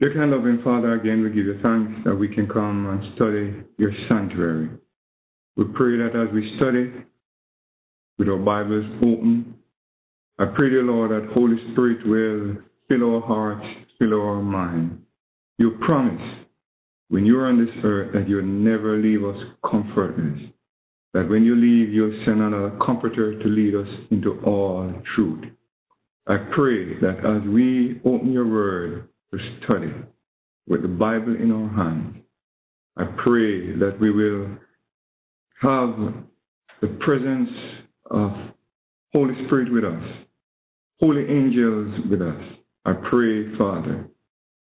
Dear kind loving Father, again we give you thanks that we can come and study your sanctuary. We pray that as we study with our Bibles open, I pray, dear Lord, that Holy Spirit will fill our hearts, fill our mind. You promise when you're on this earth that you'll never leave us comfortless. That when you leave, you'll send another comforter to lead us into all truth. I pray that as we open your word to study with the Bible in our hands, I pray that we will have the presence of Holy Spirit with us, holy angels with us. I pray, Father,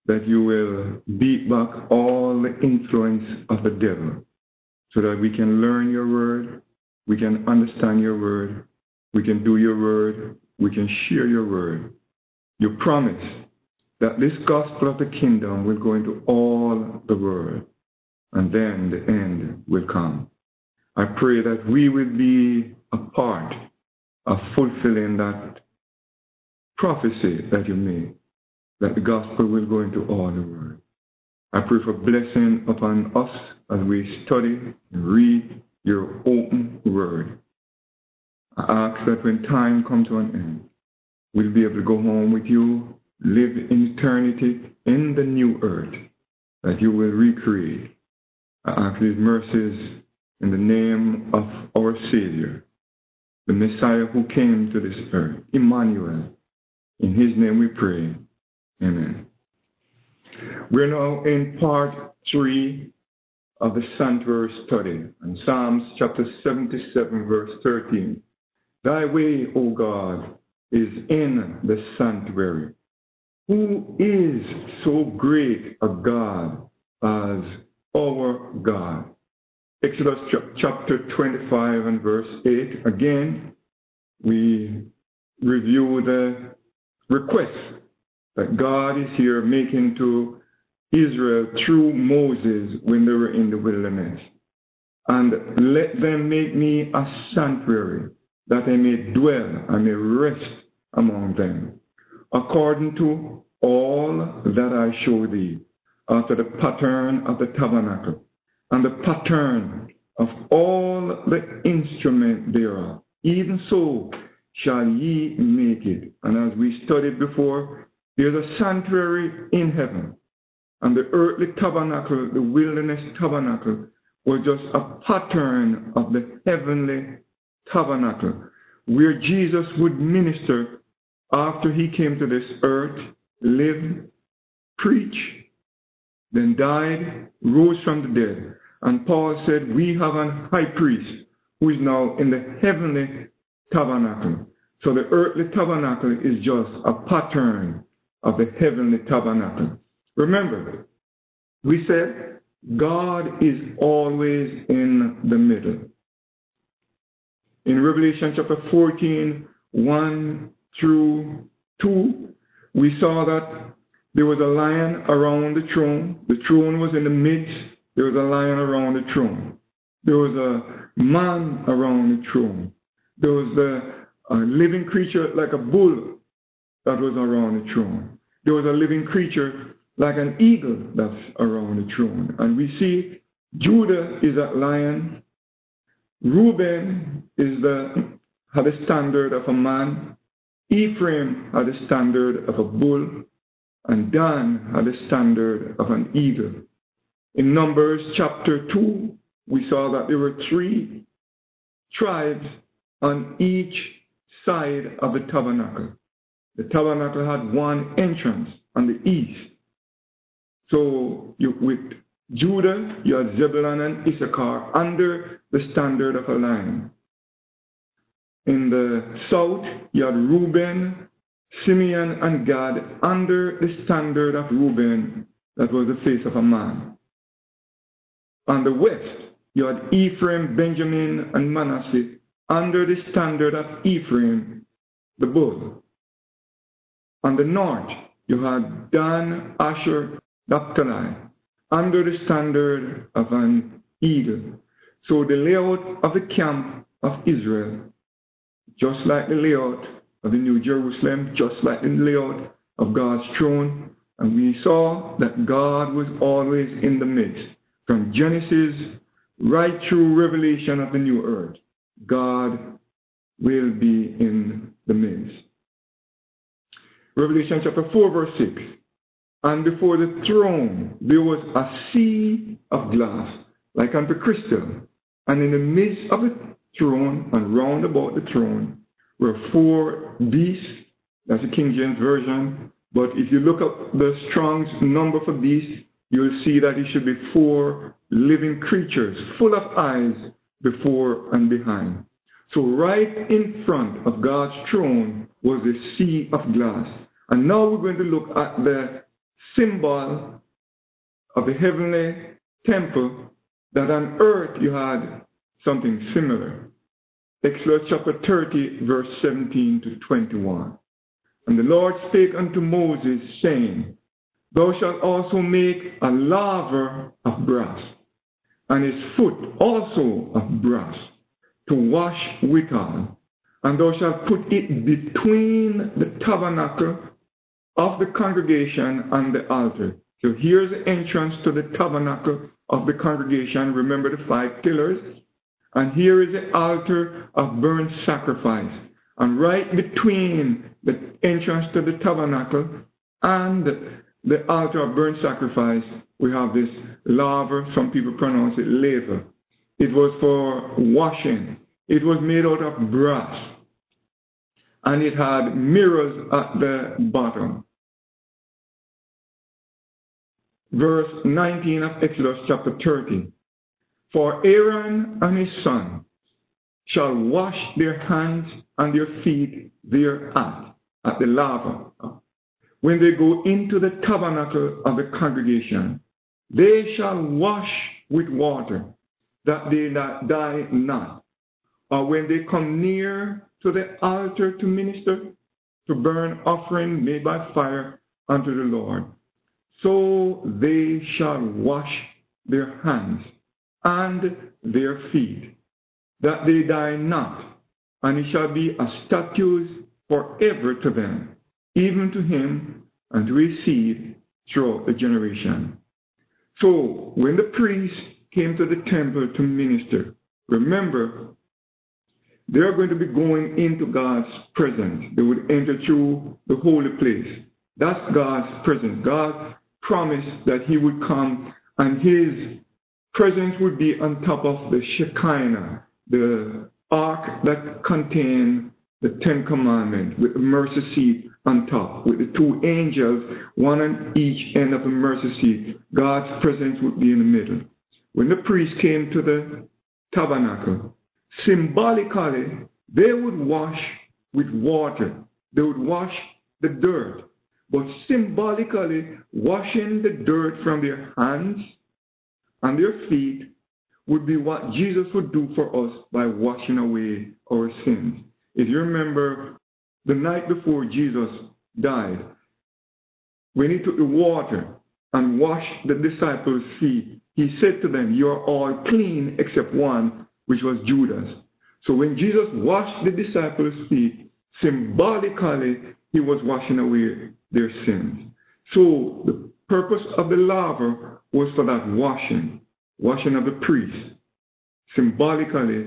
that you will beat back all the influence of the devil so that we can learn your word, we can understand your word, we can do your word, we can share your word. You promise that this gospel of the kingdom will go into all the world, and then the end will come. I pray that we will be a part of fulfilling that prophecy that you made, that the gospel will go into all the world. I pray for blessing upon us as we study and read your open word. I ask that when time comes to an end, we'll be able to go home with you, live in eternity in the new earth that you will recreate. I ask these mercies in the name of our Savior, the Messiah who came to this earth, Emmanuel. In his name we pray. Amen. We're now in part three of the sanctuary study, in Psalms chapter 77, verse 13. Thy way, O God, is in the sanctuary. Who is so great a God as our God? Exodus chapter 25 and verse 8. Again, we review the request that God is here making to Israel through Moses when they were in the wilderness. And let them make me a sanctuary that I may dwell and may rest among them, according to all that I show thee, after the pattern of the tabernacle, and the pattern of all the instrument thereof. Even so shall ye make it. And as we studied before, there's a sanctuary in heaven. And the earthly tabernacle, the wilderness tabernacle, was just a pattern of the heavenly tabernacle, where Jesus would minister after he came to this earth, lived, preached, then died, rose from the dead. And Paul said, We have an high priest who is now in the heavenly tabernacle. So the earthly tabernacle is just a pattern of the heavenly tabernacle. Remember, we said God is always in the middle. In Revelation chapter 14, 1 through 2, we saw that there was a lion around the throne. The throne was in the midst. There was a lion around the throne. There was a man around the throne. There was a, a living creature like a bull that was around the throne. There was a living creature like an eagle that's around the throne. And we see Judah is that lion, Reuben is the had the standard of a man, Ephraim had the standard of a bull, and Dan had the standard of an eagle. In Numbers chapter 2, we saw that there were three tribes on each side of the tabernacle. The tabernacle had one entrance on the east. So you, with Judah, you had Zebulun and Issachar under the standard of a lion. In the south, you had Reuben, Simeon, and Gad under the standard of Reuben, that was the face of a man. On the west, you had Ephraim, Benjamin, and Manasseh under the standard of Ephraim, the bull. On the north, you had Dan, Asher, Naphtali, under the standard of an eagle. So the layout of the camp of Israel, just like the layout of the New Jerusalem, just like the layout of God's throne, And we saw that God was always in the midst. From Genesis right through Revelation of the new earth, God will be in the midst. Revelation chapter 4, verse 6. And before the throne there was a sea of glass, like unto crystal. And in the midst of the throne and round about the throne were four beasts. That's the King James Version. But if you look up the Strong's number for beasts, you'll see that it should be four living creatures full of eyes before and behind. So right in front of God's throne was the sea of glass. And now we're going to look at the symbol of the heavenly temple that on earth you had something similar. Exodus chapter 30, verse 17 to 21. And the Lord spake unto Moses, saying, Thou shalt also make a laver of brass, and his foot also of brass, to wash withal. And thou shalt put it between the tabernacle of the congregation and the altar. So here's the entrance to the tabernacle of the congregation. Remember the five pillars? And here is the altar of burnt sacrifice. And right between the entrance to the tabernacle and the altar of burnt sacrifice, we have this laver. Some people pronounce it laver. It was for washing. It was made out of brass. And it had mirrors at the bottom verse 19 of Exodus chapter 30. For Aaron and his son shall wash their hands and their feet thereat, at the laver. When they go into the tabernacle of the congregation, they shall wash with water, that they not die not. Or when they come near to the altar to minister, to burn offering made by fire unto the Lord, so they shall wash their hands and their feet, that they die not, and it shall be a statute forever to them, even to him and to his seed throughout the generation. So when the priests came to the temple to minister, remember, they are going to be going into God's presence. They would enter through the holy place. That's God's presence. God promised that he would come and his presence would be on top of the Shekinah, the ark that contained the Ten Commandments with the mercy seat on top, with the two angels, one on each end of the mercy seat. God's presence would be in the middle. When the priest came to the tabernacle, symbolically, they would wash with water. They would wash the dirt but symbolically washing the dirt from their hands and their feet would be what Jesus would do for us by washing away our sins. If you remember the night before Jesus died, when he took the water and washed the disciples' feet, he said to them, You are all clean except one, which was Judas. So when Jesus washed the disciples' feet, symbolically, he was washing away their sins. So the purpose of the laver was for that washing, washing of the priests, symbolically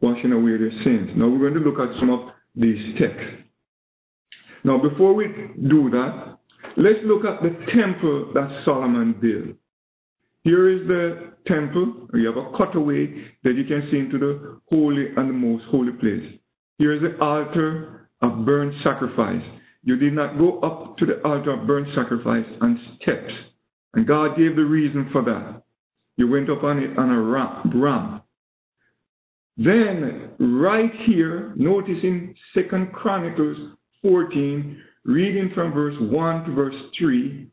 washing away their sins. Now we're going to look at some of these texts. Now before we do that, let's look at the temple that Solomon built. Here is the temple. You have a cutaway that you can see into the holy and the most holy place. Here is the altar of burnt sacrifice. You did not go up to the altar of burnt sacrifice on steps. And God gave the reason for that. You went up on it on a ram. Then, right here, notice in Second Chronicles 14, reading from verse 1 to verse 3,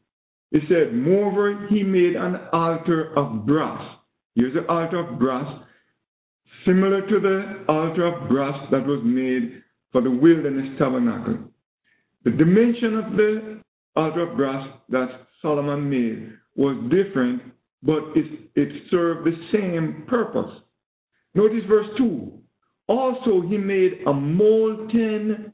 it said, Moreover, he made an altar of brass. Here's the altar of brass, similar to the altar of brass that was made for the wilderness tabernacle. The dimension of the altar of brass that Solomon made was different, but it, it served the same purpose. Notice verse 2. Also, he made a molten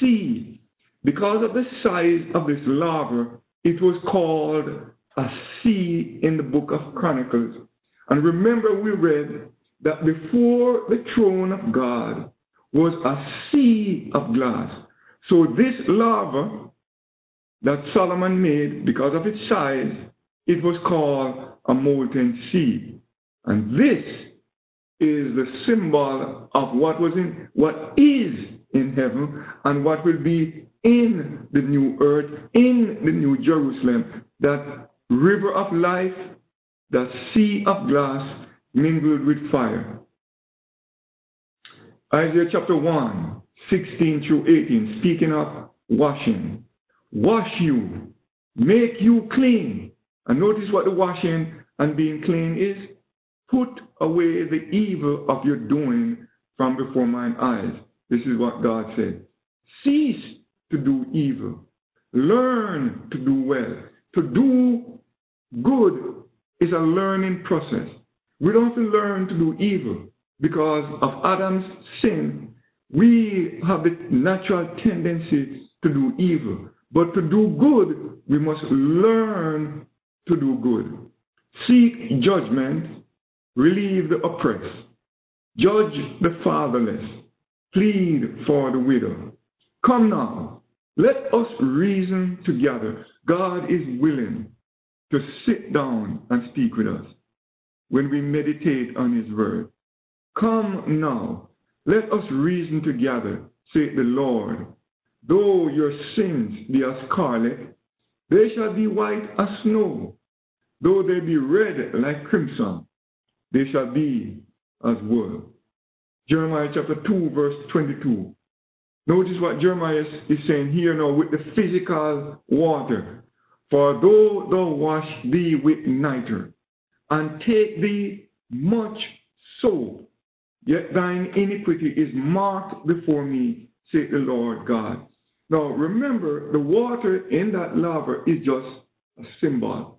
sea. Because of the size of this laver, it was called a sea in the book of Chronicles. And remember, we read that before the throne of God was a sea of glass. So this laver that Solomon made, because of its size, it was called a molten sea. And this is the symbol of what was in what is in heaven and what will be in the new earth, in the new Jerusalem, that river of life, that sea of glass mingled with fire. Isaiah chapter 1, 16 through 18, speaking of washing. Wash you, make you clean. And notice what the washing and being clean is. Put away the evil of your doing from before mine eyes. This is what God said. Cease to do evil. Learn to do well. To do good is a learning process. We don't learn to do evil because of Adam's sin. We have the natural tendency to do evil. But to do good, we must learn to do good. Seek judgment, relieve the oppressed, judge the fatherless, plead for the widow. Come now, let us reason together. God is willing to sit down and speak with us when we meditate on his word. Come now, let us reason together, saith the Lord. Though your sins be as scarlet, they shall be white as snow. Though they be red like crimson, they shall be as wool. Jeremiah chapter 2, verse 22. Notice what Jeremiah is saying here now with the physical water. For though thou wash thee with nitre, and take thee much soap, yet thine iniquity is marked before me, saith the Lord God. Now remember, the water in that laver is just a symbol.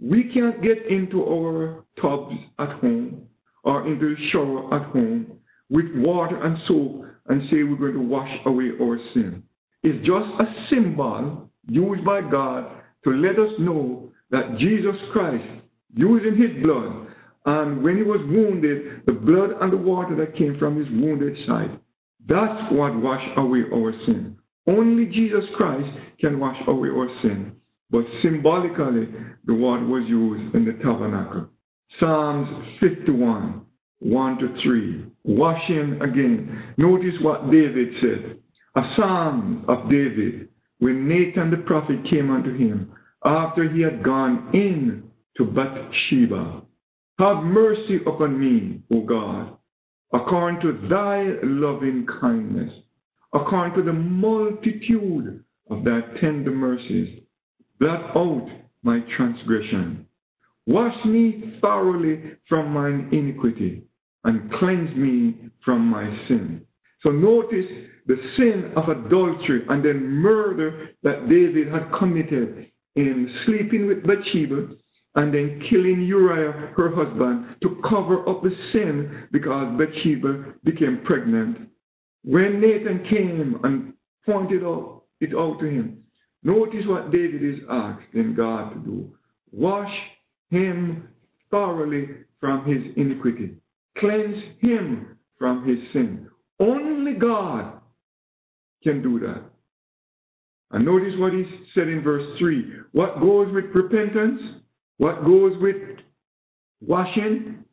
We can't get into our tubs at home or into the shower at home with water and soap and say we're going to wash away our sin. It's just a symbol used by God to let us know that Jesus Christ, using his blood, and when he was wounded, the blood and the water that came from his wounded side, that's what washed away our sin. Only Jesus Christ can wash away our sin. But symbolically, the water was used in the tabernacle. Psalms 51, 1 to 3. Washing again. Notice what David said. A psalm of David when Nathan the prophet came unto him after he had gone in to Bathsheba. Have mercy upon me, O God, according to thy loving kindness, according to the multitude of thy tender mercies. Blot out my transgression. Wash me thoroughly from mine iniquity and cleanse me from my sin. So notice the sin of adultery and then murder that David had committed in sleeping with Bathsheba and then killing Uriah, her husband, to cover up the sin because Bathsheba became pregnant. When Nathan came and pointed it out to him, notice what David is asking God to do. Wash him thoroughly from his iniquity. Cleanse him from his sin. Only God can do that. And notice what he said in verse 3. What goes with repentance? What goes with washing?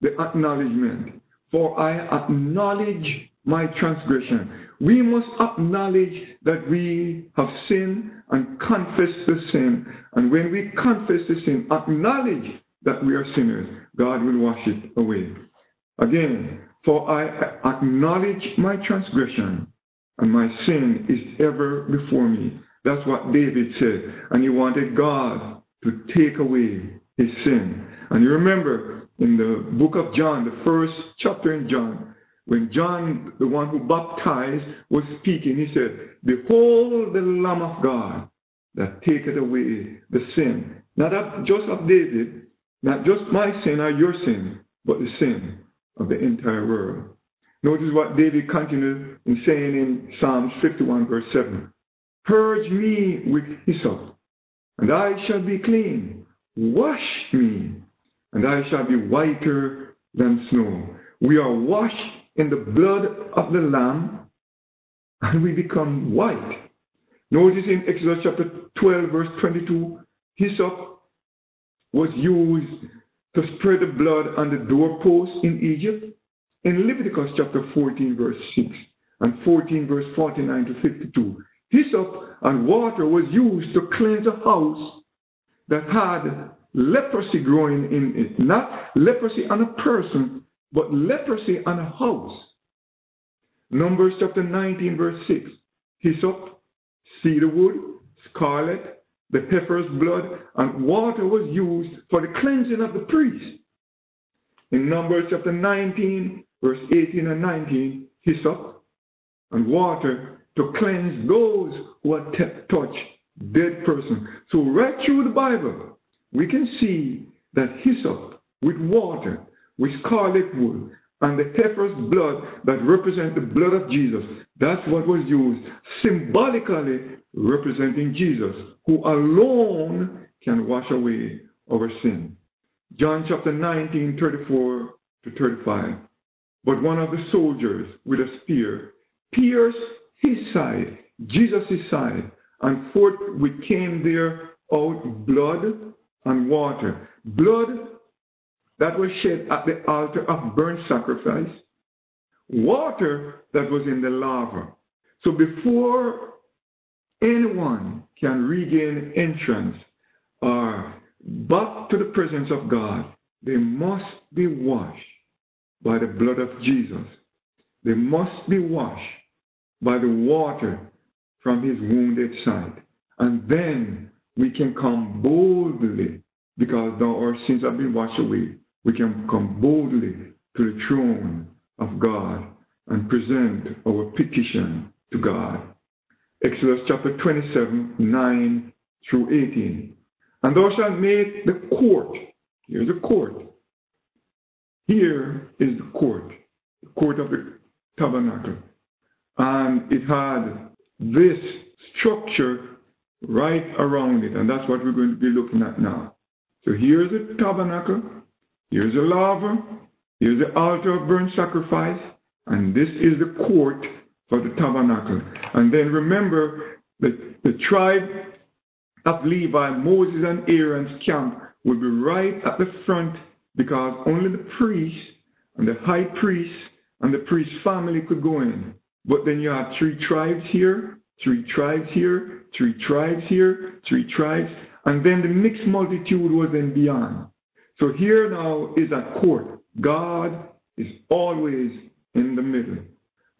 The acknowledgement. For I acknowledge my transgression. We must acknowledge that we have sinned and confess the sin. And when we confess the sin, acknowledge that we are sinners, God will wash it away. Again, for I acknowledge my transgression and my sin is ever before me. That's what David said. And he wanted God to take away his sin. And you remember in the book of John, the first chapter in John, when John, the one who baptized, was speaking, he said, Behold the Lamb of God that taketh away the sin, not of, just of David, not just my sin or your sin, but the sin of the entire world. Notice what David continued in saying in Psalms 51, verse 7. Purge me with hyssop, and I shall be clean. Wash me, and I shall be whiter than snow. We are washed in the blood of the Lamb, and we become white. Notice in Exodus chapter 12, verse 22, hyssop was used to spread the blood on the doorposts in Egypt. In Leviticus chapter 14, verse 6, and 14, verse 49 to 52, hyssop and water was used to cleanse a house that had leprosy growing in it. Not leprosy on a person, but leprosy on a house. Numbers chapter 19, verse 6. Hyssop, cedar wood, scarlet, the heifer's blood, and water was used for the cleansing of the priest. In Numbers chapter 19, verse 18 and 19, hyssop and water to cleanse those who had t- touched dead person. So right through the Bible, we can see that hyssop with water, with scarlet wool, and the heifer's blood that represent the blood of Jesus. That's what was used, symbolically representing Jesus, who alone can wash away our sin. John chapter 19, 34 to 35. But one of the soldiers with a spear pierced his side, Jesus' side, and forthwith came there out blood and water. Blood that was shed at the altar of burnt sacrifice, water that was in the laver. So before anyone can regain entrance or back to the presence of God, they must be washed by the blood of Jesus. They must be washed by the water from his wounded side. And then we can come boldly, because our sins have been washed away, we can come boldly to the throne of God and present our petition to God. Exodus chapter 27, 9 through 18. And thou shalt make the court. Here's the court. Here is the court, the court of the tabernacle. And it had this structure right around it. And that's what we're going to be looking at now. So here's the tabernacle. Here's the laver. Here's the altar of burnt sacrifice. And this is the court for the tabernacle. And then remember that the tribe of Levi, Moses and Aaron's camp will be right at the front because only the priest and the high priest and the priest's family could go in. But then you have three tribes here, three tribes here, three tribes here, three tribes, and then the mixed multitude was then beyond. So here now is a court. God is always in the middle.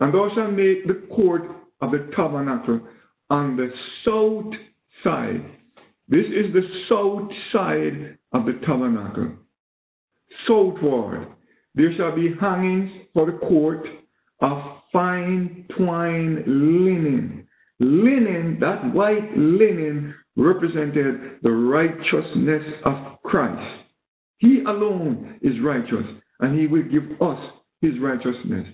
And thou shalt make the court of the tabernacle on the south side. This is the south side of the tabernacle. Southward, there shall be hangings for the court of fine twine linen. Linen, that white linen, represented the righteousness of Christ. He alone is righteous, and he will give us his righteousness.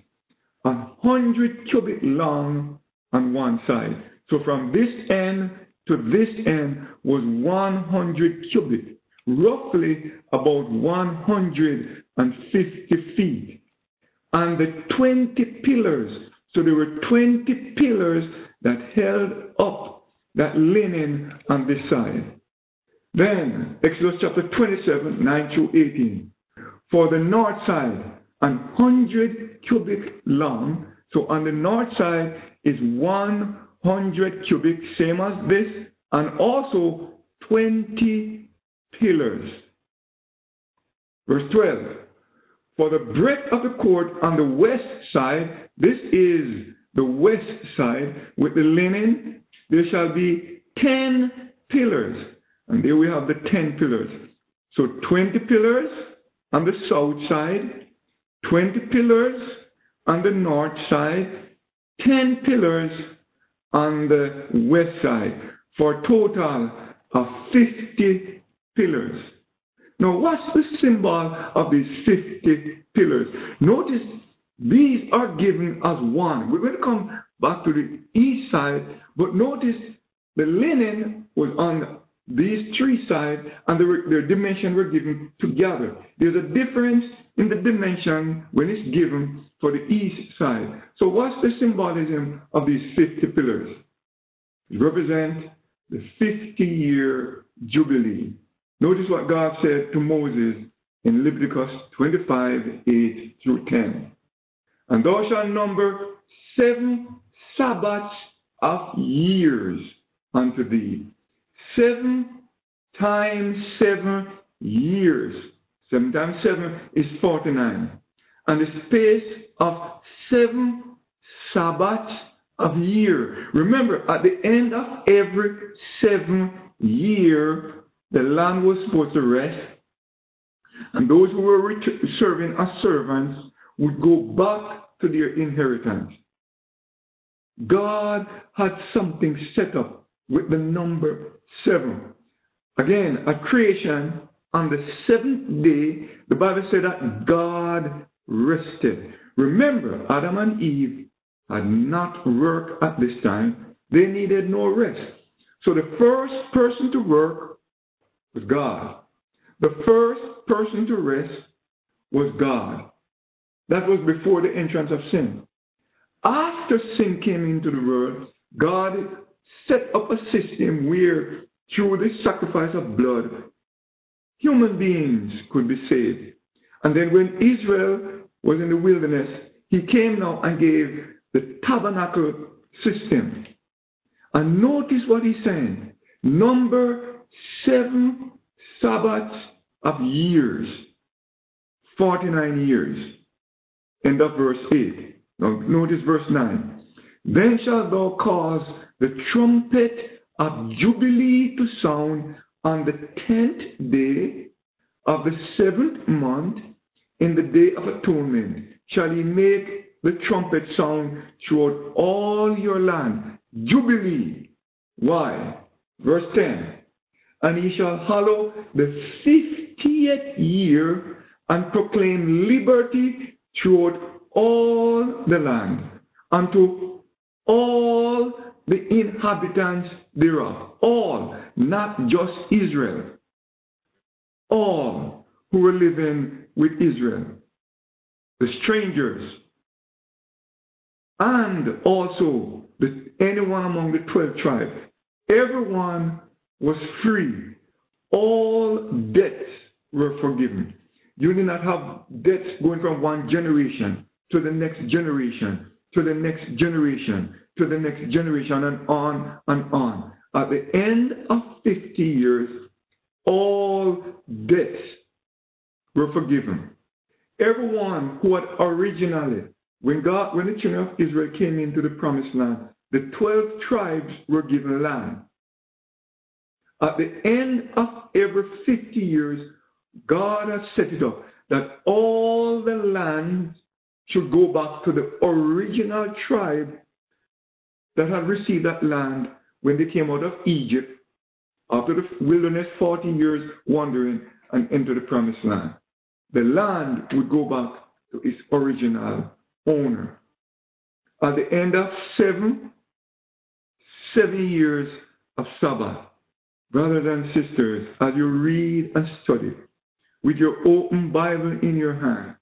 A hundred cubit long on one side. So from this end to this end was 100 cubit, roughly about 150 feet. And the 20 pillars, so there were 20 pillars that held up that linen on this side. Then, Exodus chapter 27, 9 through 18. For the north side, hundred cubit long. So on the north side is 100 cubit, same as this, and also 20 pillars. Verse 12. For the breadth of the court on the west side, this is the west side with the linen, there shall be 10 pillars. And there we have the 10 pillars. So 20 pillars on the south side, 20 pillars on the north side, 10 pillars on the west side, for a total of 50 pillars. Now, what's the symbol of these 50 pillars? Notice these are given as one. We're going to come back to the east side, but notice the linen was on these three sides and their, their dimension were given together. There's a difference in the dimension when it's given for the east side. So what's the symbolism of these 50 pillars? It represents the 50 year jubilee. Notice what God said to Moses in Leviticus 25, 8 through 10. And thou shalt number seven Sabbaths of years unto thee. Seven times seven years. Seven times seven is 49. And the space of seven Sabbaths of year. Remember, at the end of every seven year, the land was supposed to rest. And those who were serving as servants would go back to their inheritance. God had something set up with the number seven. Again, at creation, on the seventh day, the Bible said that God rested. Remember, Adam and Eve had not worked at this time. They needed no rest. So the first person to work was God. The first person to rest was God. That was before the entrance of sin. After sin came into the world, God set up a system where, through the sacrifice of blood, human beings could be saved. And then when Israel was in the wilderness, he came now and gave the tabernacle system. And notice what he's saying. Number seven Sabbaths of years. 49 years. End of verse 8. Now notice verse 9. Then shalt thou cause the trumpet of Jubilee to sound on the tenth day of the seventh month in the day of atonement. Shall he make the trumpet sound throughout all your land? Jubilee. Why? Verse 10. And he shall hallow the fiftieth year and proclaim liberty throughout all the land, unto all the inhabitants thereof. All, not just Israel. All who were living with Israel. The strangers. And also the, anyone among the 12 tribes. Everyone was free. All debts were forgiven. You did not have debts going from one generation to the next generation, to the next generation, to the next generation, and on and on. At the end of 50 years, all debts were forgiven. Everyone who had originally, when God, when the children of Israel came into the promised land, the 12 tribes were given land. At the end of every 50 years, God has set it up that all the land should go back to the original tribe that had received that land when they came out of Egypt after the wilderness 40 years wandering and into the promised land. The land would go back to its original owner. At the end of seven, seven years of Sabbath, brothers and sisters, as you read and study, with your open Bible in your hand,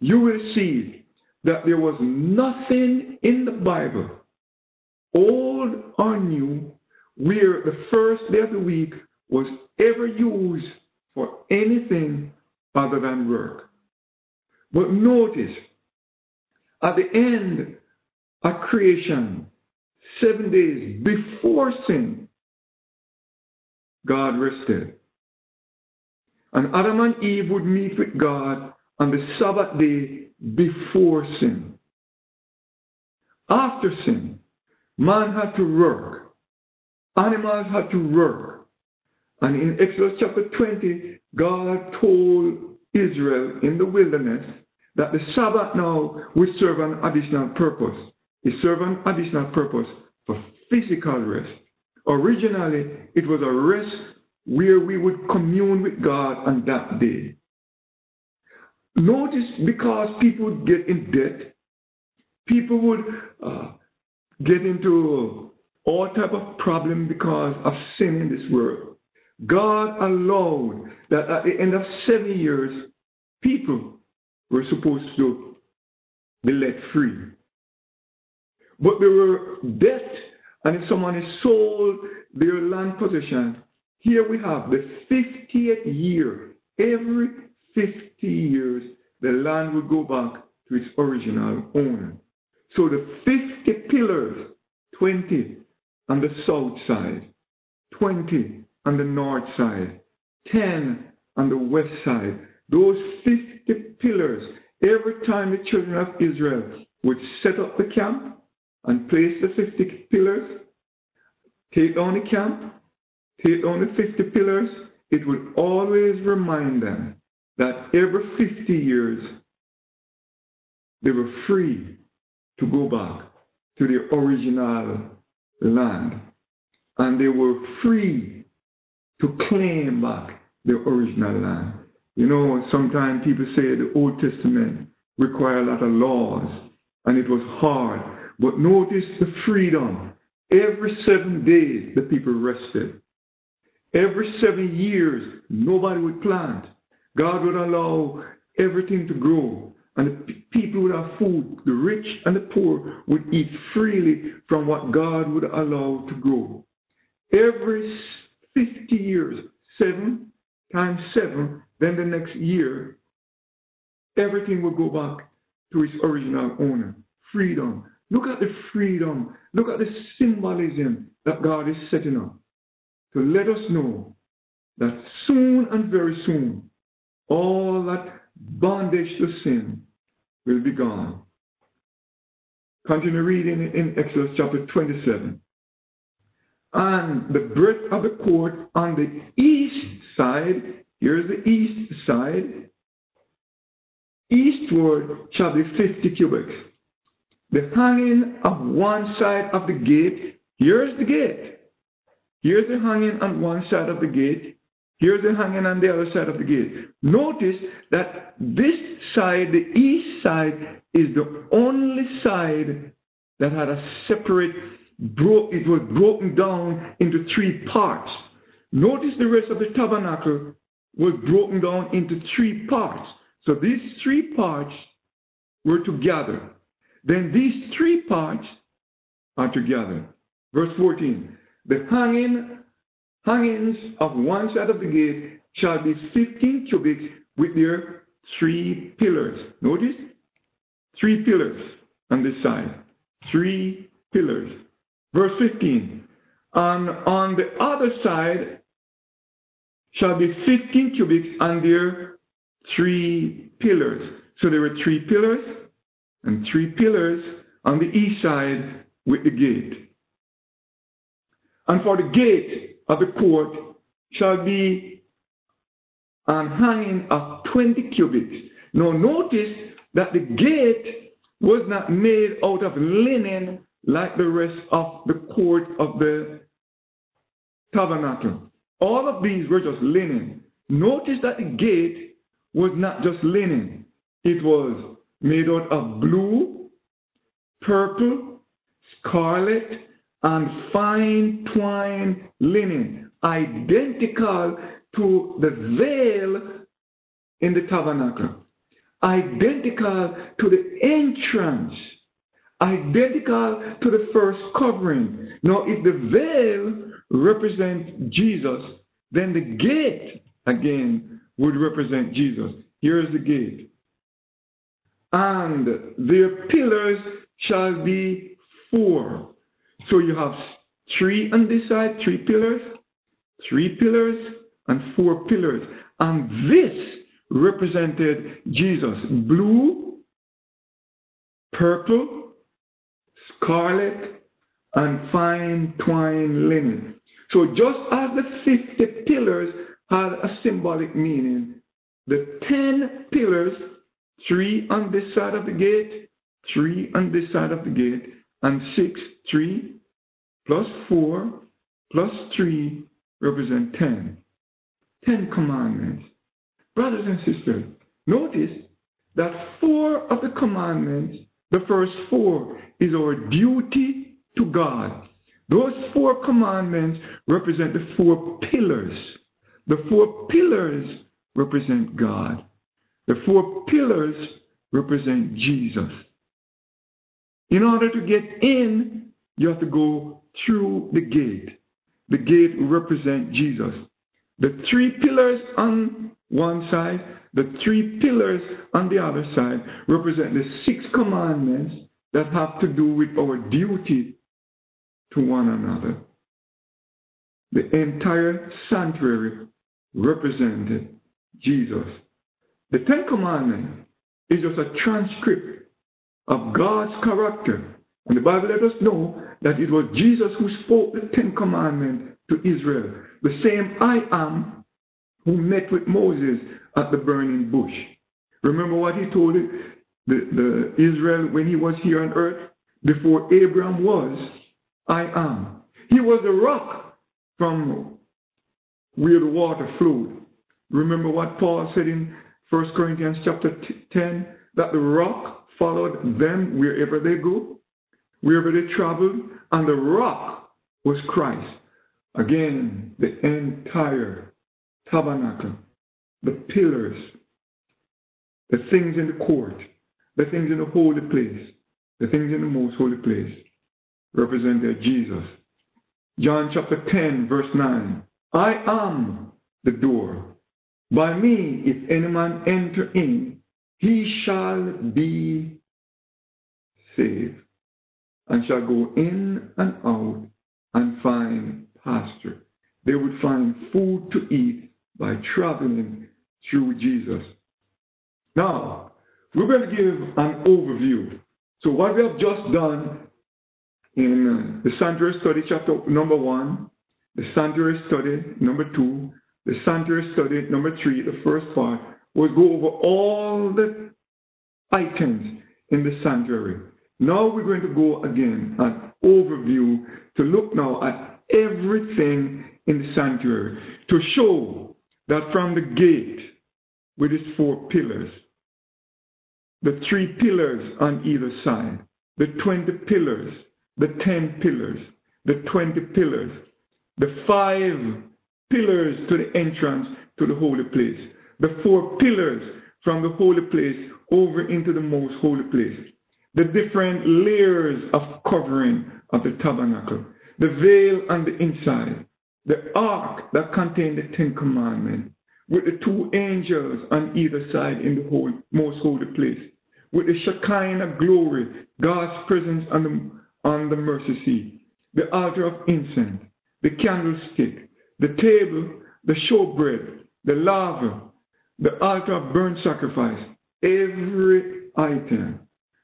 you will see that there was nothing in the Bible, old or new, where the first day of the week was ever used for anything other than work. But notice, at the end of creation, seven days before sin, God rested. And Adam and Eve would meet with God on the Sabbath day before sin. After sin, man had to work. Animals had to work. And in Exodus chapter 20, God told Israel in the wilderness that the Sabbath now would serve an additional purpose. It served an additional purpose for physical rest. Originally, it was a rest where we would commune with God on that day. Notice because people would get in debt, people would uh, get into all type of problem because of sin in this world. God allowed that at the end of seven years, people were supposed to be let free. But there were debt, and if someone is sold their land possession, here we have the 50th year. Every 50 years, the land would go back to its original owner. So the 50 pillars, 20 on the south side, 20 on the north side, 10 on the west side. Those 50 pillars, every time the children of Israel would set up the camp and place the 50 pillars, take down the camp, take down the 50 pillars, it would always remind them that every 50 years they were free to go back to their original land. And they were free to claim back their original land. You know, sometimes people say the Old Testament required a lot of laws and it was hard. But notice the freedom. Every seven days the people rested. Every seven years nobody would plant. God would allow everything to grow and the people would have food. The rich and the poor would eat freely from what God would allow to grow. Every 50 years, seven times seven, then the next year, everything would go back to its original owner. Freedom. Look at the freedom. Look at the symbolism that God is setting up to let us know that soon and very soon, all that bondage to sin will be gone. Continue reading in Exodus chapter 27. And the breadth of the court on the east side, here's the east side, eastward shall be 50 cubits. The hanging of one side of the gate, here's the gate. Here's the hanging on one side of the gate. Here's the hanging on the other side of the gate. Notice that this side, the east side, is the only side that had a separate, it was broken down into three parts. Notice the rest of the tabernacle was broken down into three parts. So these three parts were together. Then these three parts are together. Verse 14. The hanging, hangings of one side of the gate shall be 15 cubits with their three pillars. Notice? Three pillars on this side. Three pillars. Verse 15. And on the other side shall be 15 cubits on their three pillars. So there were three pillars and three pillars on the east side with the gate. And for the gate of the court shall be an hanging of 20 cubits. Now notice that the gate was not made out of linen like the rest of the court of the tabernacle. All of these were just linen. Notice that the gate was not just linen. It was made out of blue, purple, scarlet, and fine twine linen, identical to the veil in the tabernacle, identical to the entrance, identical to the first covering. Now, if the veil represents Jesus, then the gate again would represent Jesus. Here is the gate. And their pillars shall be four. So you have three on this side, three pillars, three pillars, and four pillars. And this represented Jesus. Blue, purple, scarlet, and fine twine linen. So just as the 50 pillars had a symbolic meaning, the 10 pillars, three on this side of the gate, three on this side of the gate, and six, three, plus four, plus three represent 10. 10 commandments. Brothers and sisters, notice that four of the commandments, the first four, is our duty to God. Those four commandments represent the four pillars The four pillars represent God. The four pillars represent Jesus. In order to get in, you have to go through the gate. The gate represents Jesus. The three pillars on one side, the three pillars on the other side represent the six commandments that have to do with our duty to one another. The entire sanctuary represented Jesus. The Ten Commandments is just a transcript of God's character. And the Bible let us know that it was Jesus who spoke the Ten Commandments to Israel. The same I am who met with Moses at the burning bush. Remember what he told the, the Israel when he was here on earth? Before Abraham was, I am. He was a rock from where the water flowed. Remember what Paul said in 1 Corinthians chapter 10? That the rock followed them wherever they go, wherever they traveled, and the rock was Christ. Again, the entire tabernacle, the pillars, the things in the court, the things in the holy place, the things in the most holy place represented Jesus. John chapter 10, verse 9. I am the door. By me, if any man enter in, he shall be saved, and shall go in and out and find pasture. They would find food to eat by traveling through Jesus. Now, we're going to give an overview. So, what we have just done in uh, the sanctuary study, chapter number one, the sanctuary study number two, the sanctuary study number three, the first part, was go over all the items in the sanctuary. Now we're going to go again an overview to look now at everything in the sanctuary to show that from the gate with its four pillars, the three pillars on either side, the 20 pillars, the 10 pillars, the 20 pillars, the five pillars to the entrance to the holy place, the four pillars from the holy place over into the most holy place, the different layers of covering of the tabernacle, the veil on the inside, the ark that contained the Ten Commandments, with the two angels on either side in the whole, most holy place, with the Shekinah glory, God's presence on the, on the mercy seat, the altar of incense, the candlestick, the table, the showbread, the laver, the altar of burnt sacrifice, every item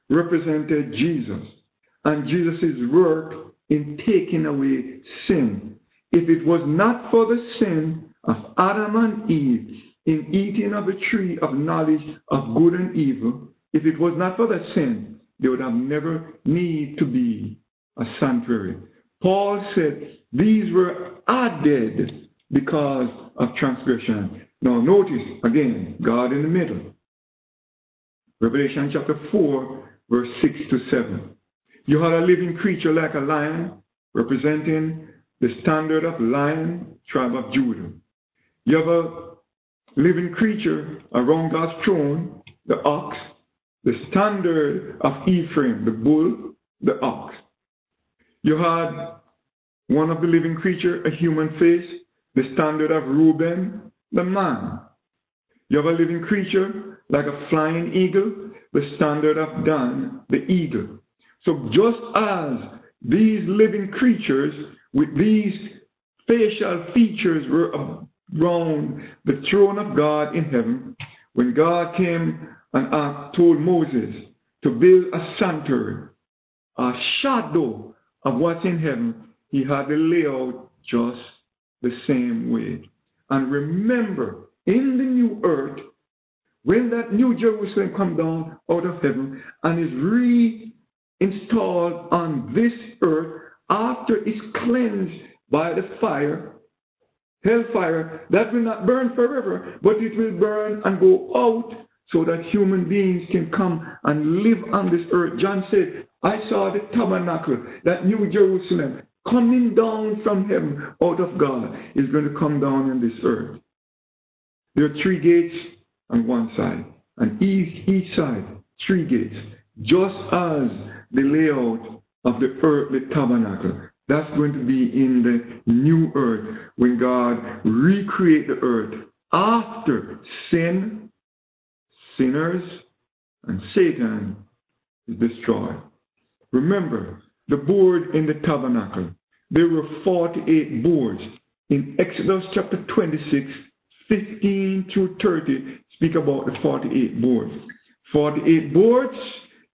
represented Jesus and Jesus' work in taking away sin. If it was not for the sin of Adam and Eve in eating of the tree of knowledge of good and evil, if it was not for the sin, there would have never need to be a sanctuary. Paul said these were added because of transgression. Now notice again, God in the middle. Revelation chapter 4, verse 6 to 7. You had a living creature like a lion, representing the standard of lion, tribe of Judah. You have a living creature around God's throne, the ox, the standard of Ephraim, the bull, the ox. You had one of the living creature, a human face, the standard of Reuben, the man. You have a living creature like a flying eagle, the standard of Dan, the eagle. So just as these living creatures with these facial features were around the throne of God in heaven, when God came and told Moses to build a sanctuary, a shadow of what's in heaven, he had to lay out just the same way. And remember, in the new earth, when that new Jerusalem come down out of heaven and is reinstalled on this earth after it's cleansed by the fire, hellfire, that will not burn forever, but it will burn and go out so that human beings can come and live on this earth. John said, I saw the tabernacle, that new Jerusalem, coming down from heaven out of God, is going to come down on this earth. There are three gates on one side, and each, each side, three gates, just as the layout of the earthly tabernacle. That's going to be in the new earth when God recreate the earth after sin, sinners, and Satan is destroyed. Remember, the board in the tabernacle, there were 48 boards. In Exodus chapter 26, 15 through 30, speak about the 48 boards. 48 boards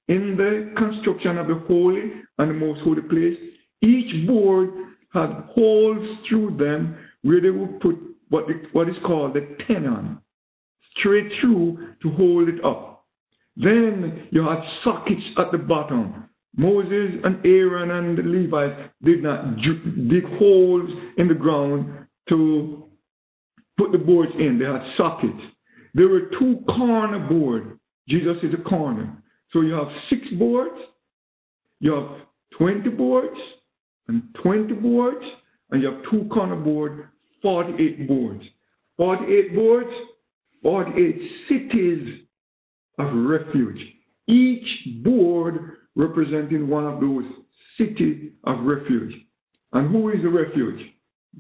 in the construction of the holy and the most holy place. Each board had holes through them where they would put what, what is called the tenon, straight through to hold it up. Then you had sockets at the bottom. Moses and Aaron and the Levites did not dig holes in the ground to put the boards in. They had sockets. There were two corner boards. Jesus is a corner. So you have six boards, you have 20 boards, and 20 boards, and you have two corner boards, 48 boards. 48 boards, 48 cities of refuge. Each board representing one of those cities of refuge. And who is the refuge?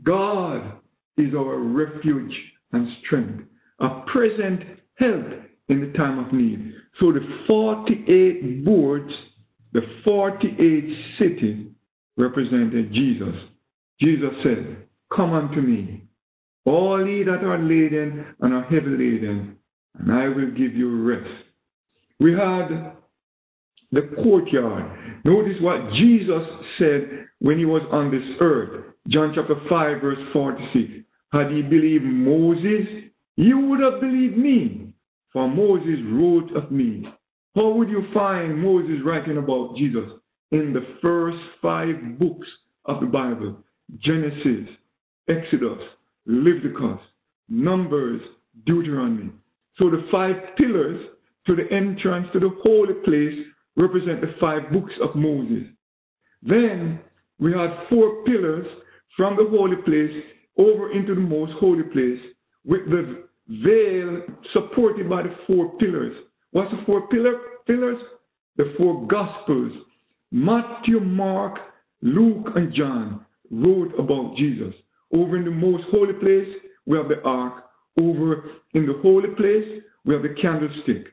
God is our refuge and strength, a present help in the time of need. So the 48 boards, the 48 cities represented Jesus. Jesus said, Come unto me, all ye that are laden and are heavy laden, and I will give you rest. We had the courtyard. Notice what Jesus said when he was on this earth. John chapter 5, verse 46. Had he believed Moses, you would have believed me, for Moses wrote of me. How would you find Moses writing about Jesus? In the first five books of the Bible Genesis, Exodus, Leviticus, Numbers, Deuteronomy. So the five pillars to the entrance to the holy place represent the five books of Moses. Then we had four pillars from the holy place over into the most holy place with the veil supported by the four pillars. What's the four pillar, pillars? The four gospels. Matthew, Mark, Luke, and John wrote about Jesus. Over in the most holy place, we have the ark. Over in the holy place, we have the candlestick.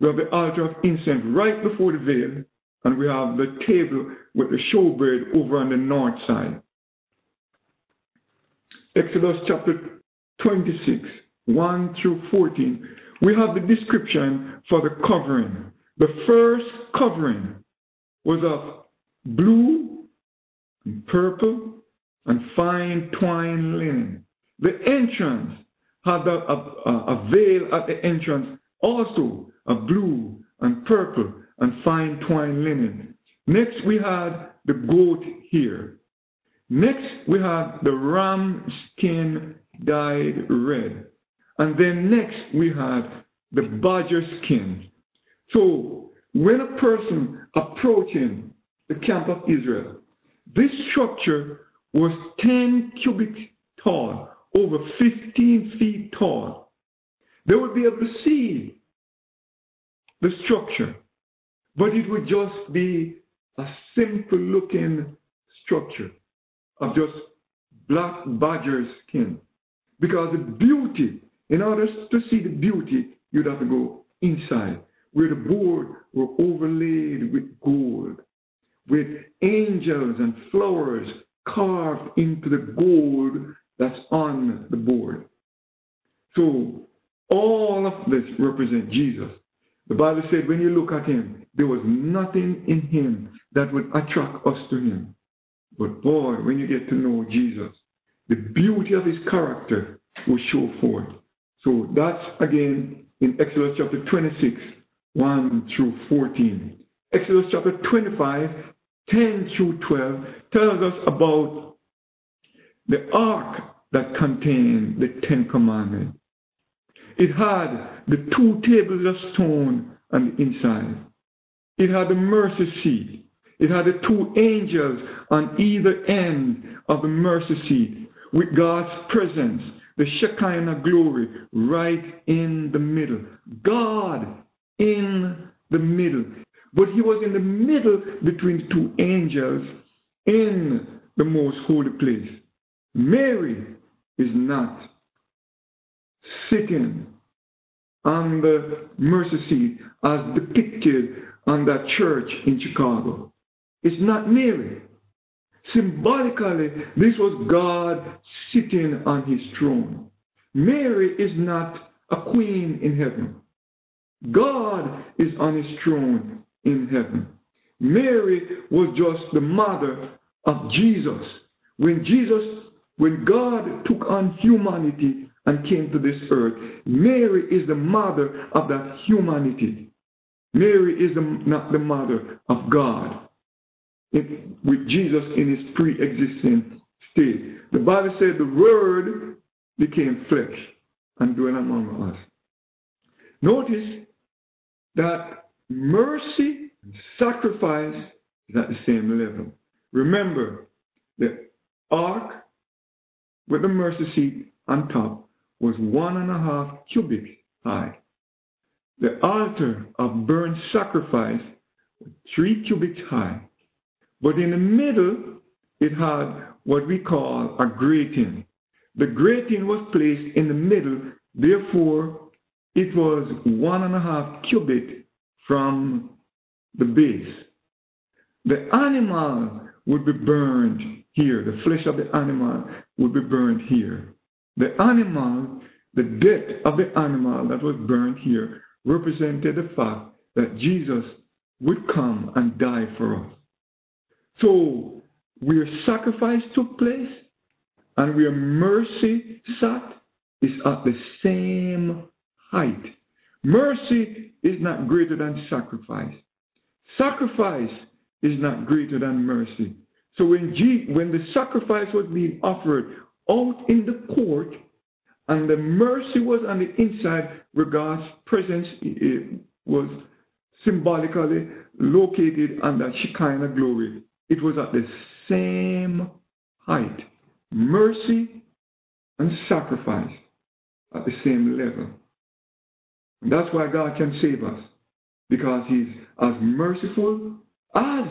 We have the altar of incense right before the veil, and we have the table with the showbread over on the north side. Exodus chapter 26, 1 through 14, we have the description for the covering. The first covering was of blue and purple and fine twine linen. The entrance had a, a, a veil at the entrance also of blue and purple and fine twine linen. Next, we had the goat here. Next, we have the ram skin dyed red. And then next, we had the badger skin. So, when a person approaching the camp of Israel, this structure was 10 cubits tall, over 15 feet tall. They would be able to see the structure, but it would just be a simple looking structure of just black badger skin. Because the beauty, in order to see the beauty, you'd have to go inside, where the board were overlaid with gold, with angels and flowers carved into the gold that's on the board. So all of this represent Jesus. The Bible said when you look at him, there was nothing in him that would attract us to him. But boy, when you get to know Jesus, the beauty of his character will show forth. So that's again in Exodus chapter 26, 1 through 14. Exodus chapter 25, 10 through 12 tells us about the ark that contained the Ten Commandments. It had the two tables of stone on the inside. It had the mercy seat. It had the two angels on either end of the mercy seat with God's presence, the Shekinah glory right in the middle. God in the middle. But he was in the middle between the two angels in the most holy place. Mary is not sitting on the mercy seat as depicted on that church in Chicago. It's not Mary. Symbolically, this was God sitting on his throne. Mary is not a queen in heaven. God is on his throne in heaven. Mary was just the mother of Jesus. When Jesus, when God took on humanity and came to this earth, Mary is the mother of that humanity. Mary is the, not the mother of God. It, with Jesus in his pre existent state. The Bible said the Word became flesh and dwelt among us. Notice that mercy and sacrifice is at the same level. Remember, the ark with the mercy seat on top was one and a half cubits high. The altar of burnt sacrifice was three cubits high. But in the middle, it had what we call a grating. The grating was placed in the middle, therefore, it was one and a half cubit from the base. The animal would be burned here. The flesh of the animal would be burned here. The animal, the death of the animal that was burned here, represented the fact that Jesus would come and die for us. So, where sacrifice took place and where mercy sat is at the same height. Mercy is not greater than sacrifice. Sacrifice is not greater than mercy. So when, G, when the sacrifice was being offered out in the court and the mercy was on the inside where God's presence eh, eh, was symbolically located on that Shekinah glory, it was at the same height. Mercy and sacrifice at the same level. And that's why God can save us, because He's as merciful as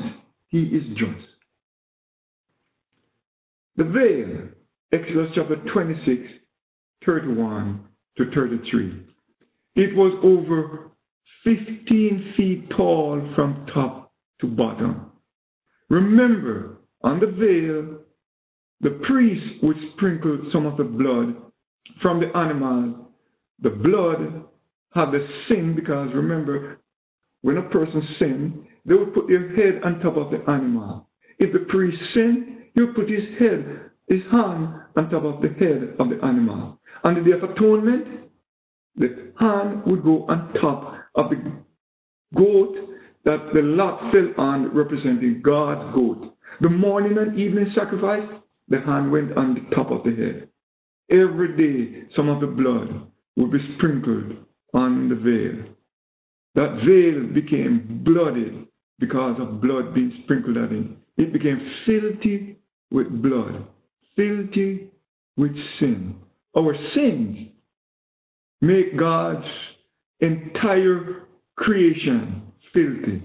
He is just. The veil, Exodus chapter 26, 31 to 33. It was over 15 feet tall from top to bottom. Remember, on the veil, the priest would sprinkle some of the blood from the animal. The blood had the sin because remember, when a person sinned, they would put their head on top of the animal. If the priest sinned, he would put his head, his hung on top of the head of the animal. On the day of atonement, the hand would go on top of the goat that the lot fell on, representing God's goat. The morning and evening sacrifice, the hand went on the top of the head. Every day, some of the blood would be sprinkled on the veil. That veil became bloody because of blood being sprinkled on it. It became filthy with blood, filthy with sin. Our sins make God's entire creation filthy.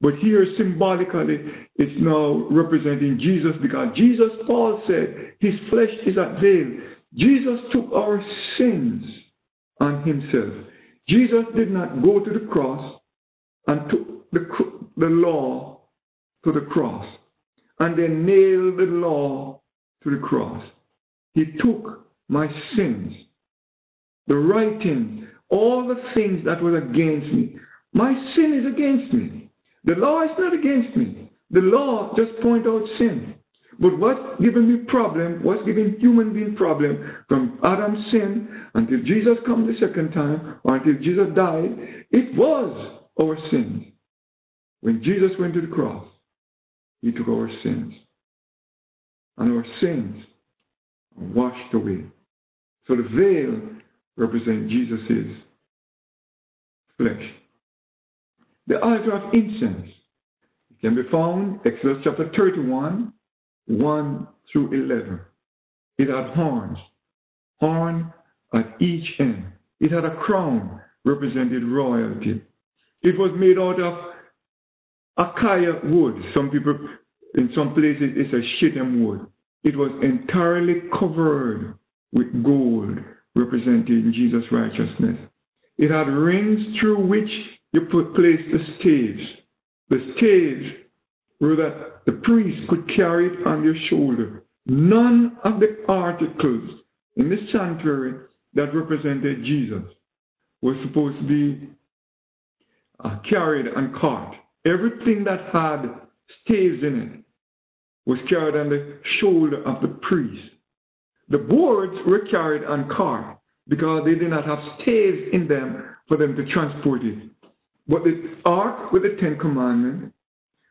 But here, symbolically, it's now representing Jesus because Jesus, Paul said, his flesh is that veil. Jesus took our sins on himself. Jesus did not go to the cross and took the, the law to the cross and then nailed the law to the cross. He took my sins, the writing, all the things that were against me. My sin is against me. The law is not against me. The law just point out sin. But what's giving me problem, what's giving human being problem from Adam's sin until Jesus come the second time or until Jesus died, it was our sins. When Jesus went to the cross, he took our sins. And our sins are washed away. So the veil represents Jesus' flesh. The altar of incense can be found Exodus chapter 31, 1 through 11. It had horns. horn at each end. It had a crown, represented royalty. It was made out of acacia wood. Some people, in some places, it's a shittim wood. It was entirely covered with gold, representing Jesus' righteousness. It had rings through which you put place the staves. The staves were that the priest could carry it on their shoulder. None of the articles in the sanctuary that represented Jesus was supposed to be uh, carried and caught. Everything that had staves in it was carried on the shoulder of the priest. The boards were carried on cart because they did not have staves in them for them to transport it. But the ark with the Ten Commandments,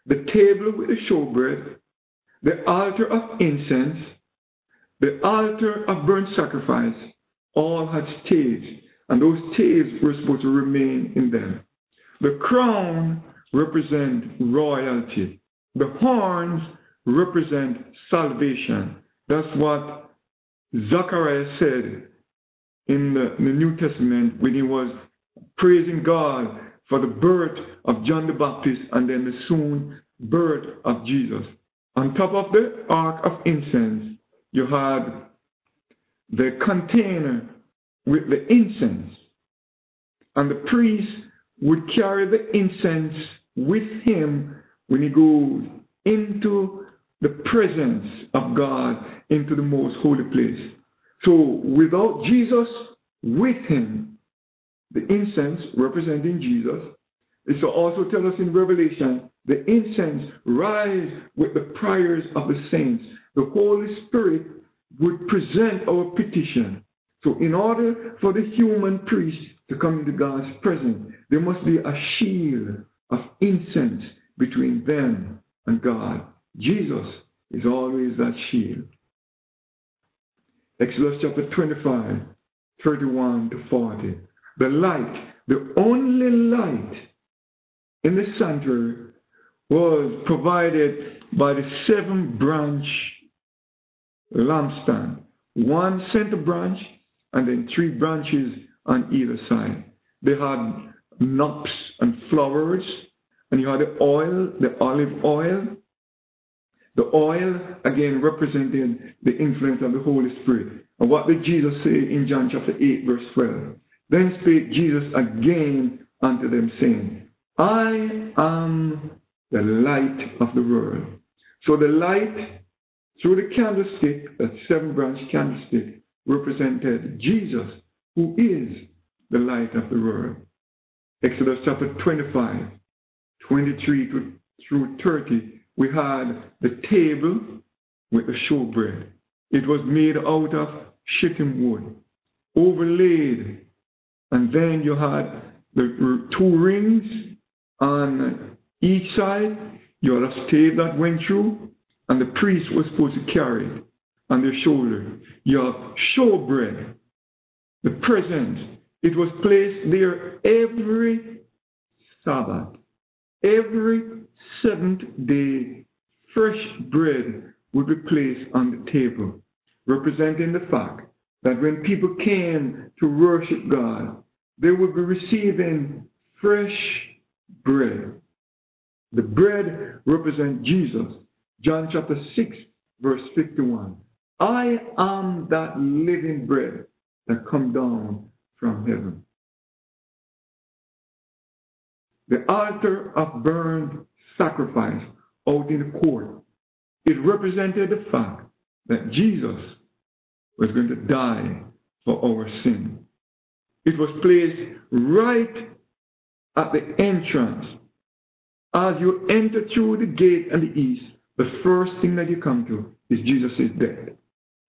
the table with the showbread, the altar of incense, the altar of burnt sacrifice, all had staves, and those staves were supposed to remain in them. The crown represent royalty. The horns represent salvation. That's what Zachariah said in the, in the New Testament when he was praising God for the birth of John the Baptist and then the soon birth of Jesus. On top of the ark of incense, you had the container with the incense. And the priest would carry the incense with him when he goes into the presence of God, into the most holy place. So without Jesus with him, the incense representing Jesus, it also tell us in Revelation, the incense rise with the prayers of the saints. The Holy Spirit would present our petition. So in order for the human priest to come into God's presence, there must be a shield of incense between them and God. Jesus is always that shield. Exodus chapter 25, 31 to 40. The light, the only light in the sanctuary was provided by the seven branch lampstand. One center branch and then three branches on either side. They had knops and flowers, and you had the oil, the olive oil. The oil, again, represented the influence of the Holy Spirit. And what did Jesus say in John chapter 8, verse 12? Then spake Jesus again unto them, saying, I am the light of the world. So the light through the candlestick, that seven branch candlestick, represented Jesus, who is the light of the world. Exodus chapter 25, 23 to, through 30, we had the table with the showbread. It was made out of shittim wood, overlaid, and then you had the two rings on each side. You had a stave that went through, and the priest was supposed to carry it on their shoulder. Your showbread, the present. It was placed there every Sabbath, every seventh day. Fresh bread would be placed on the table, representing the fact that when people came to worship God, they would be receiving fresh bread. The bread represents Jesus. John chapter 6, verse 51. I am that living bread that come down from heaven. The altar of burned sacrifice out in the court, it represented the fact that Jesus was going to die for our sin. It was placed right at the entrance. As you enter through the gate and the east, the first thing that you come to is Jesus' death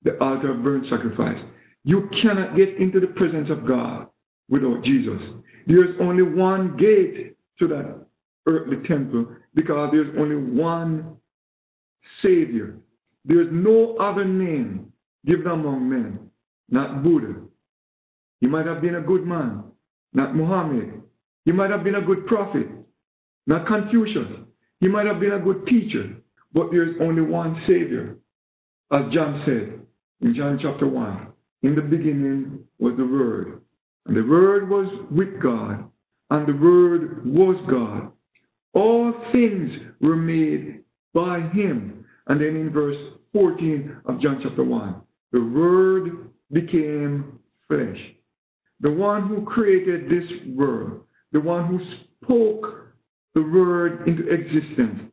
the altar of burnt sacrifice. You cannot get into the presence of God without Jesus. There's only one gate to that earthly temple because there's only one Savior. There's no other name given among men, not Buddha. He might have been a good man, not Muhammad. He might have been a good prophet, not Confucius. He might have been a good teacher, but there's only one Savior. As John said, in John chapter 1. in the beginning was the Word, and the Word was with God, and the Word was God. All things were made by Him. And then in verse 14 of John chapter 1, the Word became flesh. The one who created this world, the one who spoke the Word into existence.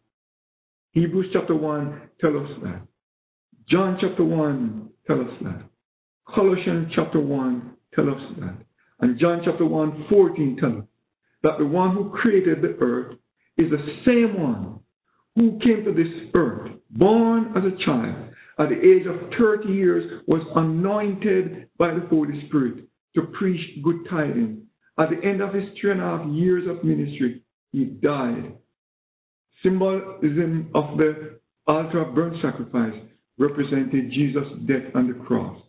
Hebrews chapter 1 tell us that. John chapter 1 tell us that. Colossians chapter 1 tell us that. And John chapter 1, 14 tell us that the one who created the earth is the same one who came to this earth, born as a child, at the age of 30 years, was anointed by the Holy Spirit to preach good tidings. At the end of his three and a half years of ministry, he died. Symbolism of the altar of burnt sacrifice represented Jesus' death on the cross.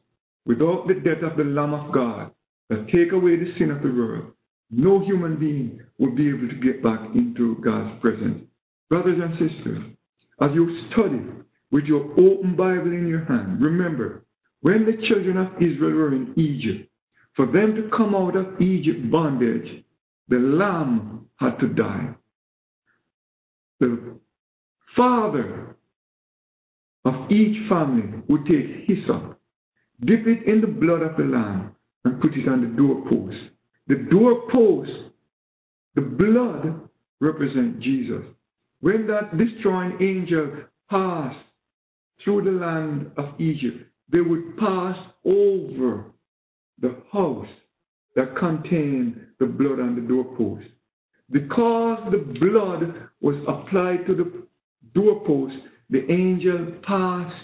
Without the death of the Lamb of God that take away the sin of the world, no human being would be able to get back into God's presence. Brothers and sisters, as you study with your open Bible in your hand, remember when the children of Israel were in Egypt, for them to come out of Egypt bondage, the lamb had to die. The father of each family would take hyssop, dip it in the blood of the lamb, and put it on the doorpost. The doorpost, the blood represent Jesus. When that destroying angel passed through the land of Egypt, they would pass over the house that contained the blood on the doorpost. Because the blood was applied to the doorpost, the angel passed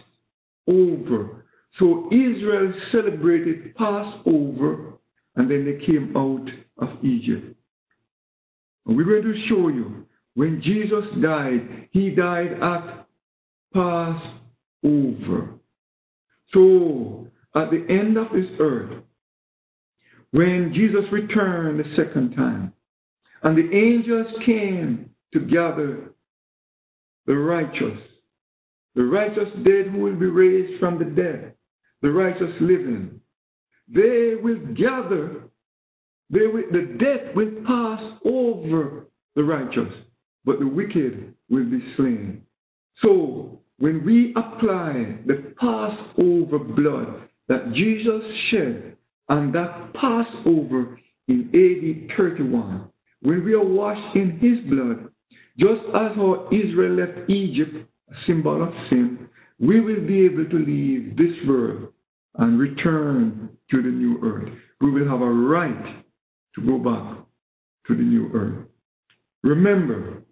over. So Israel celebrated Passover and then they came out of Egypt. And we're going to show you when Jesus died, he died at Passover. So at the end of this earth, when Jesus returned the second time, and the angels came to gather the righteous, the righteous dead who will be raised from the dead, the righteous living, they will gather, they will, the dead will pass over the righteous, but the wicked will be slain. So, when we apply the Passover blood that Jesus shed and that Passover in AD 31, when we are washed in his blood, just as how Israel left Egypt, a symbol of sin, we will be able to leave this world and return to the new earth. We will have a right to go back to the new earth. Remember,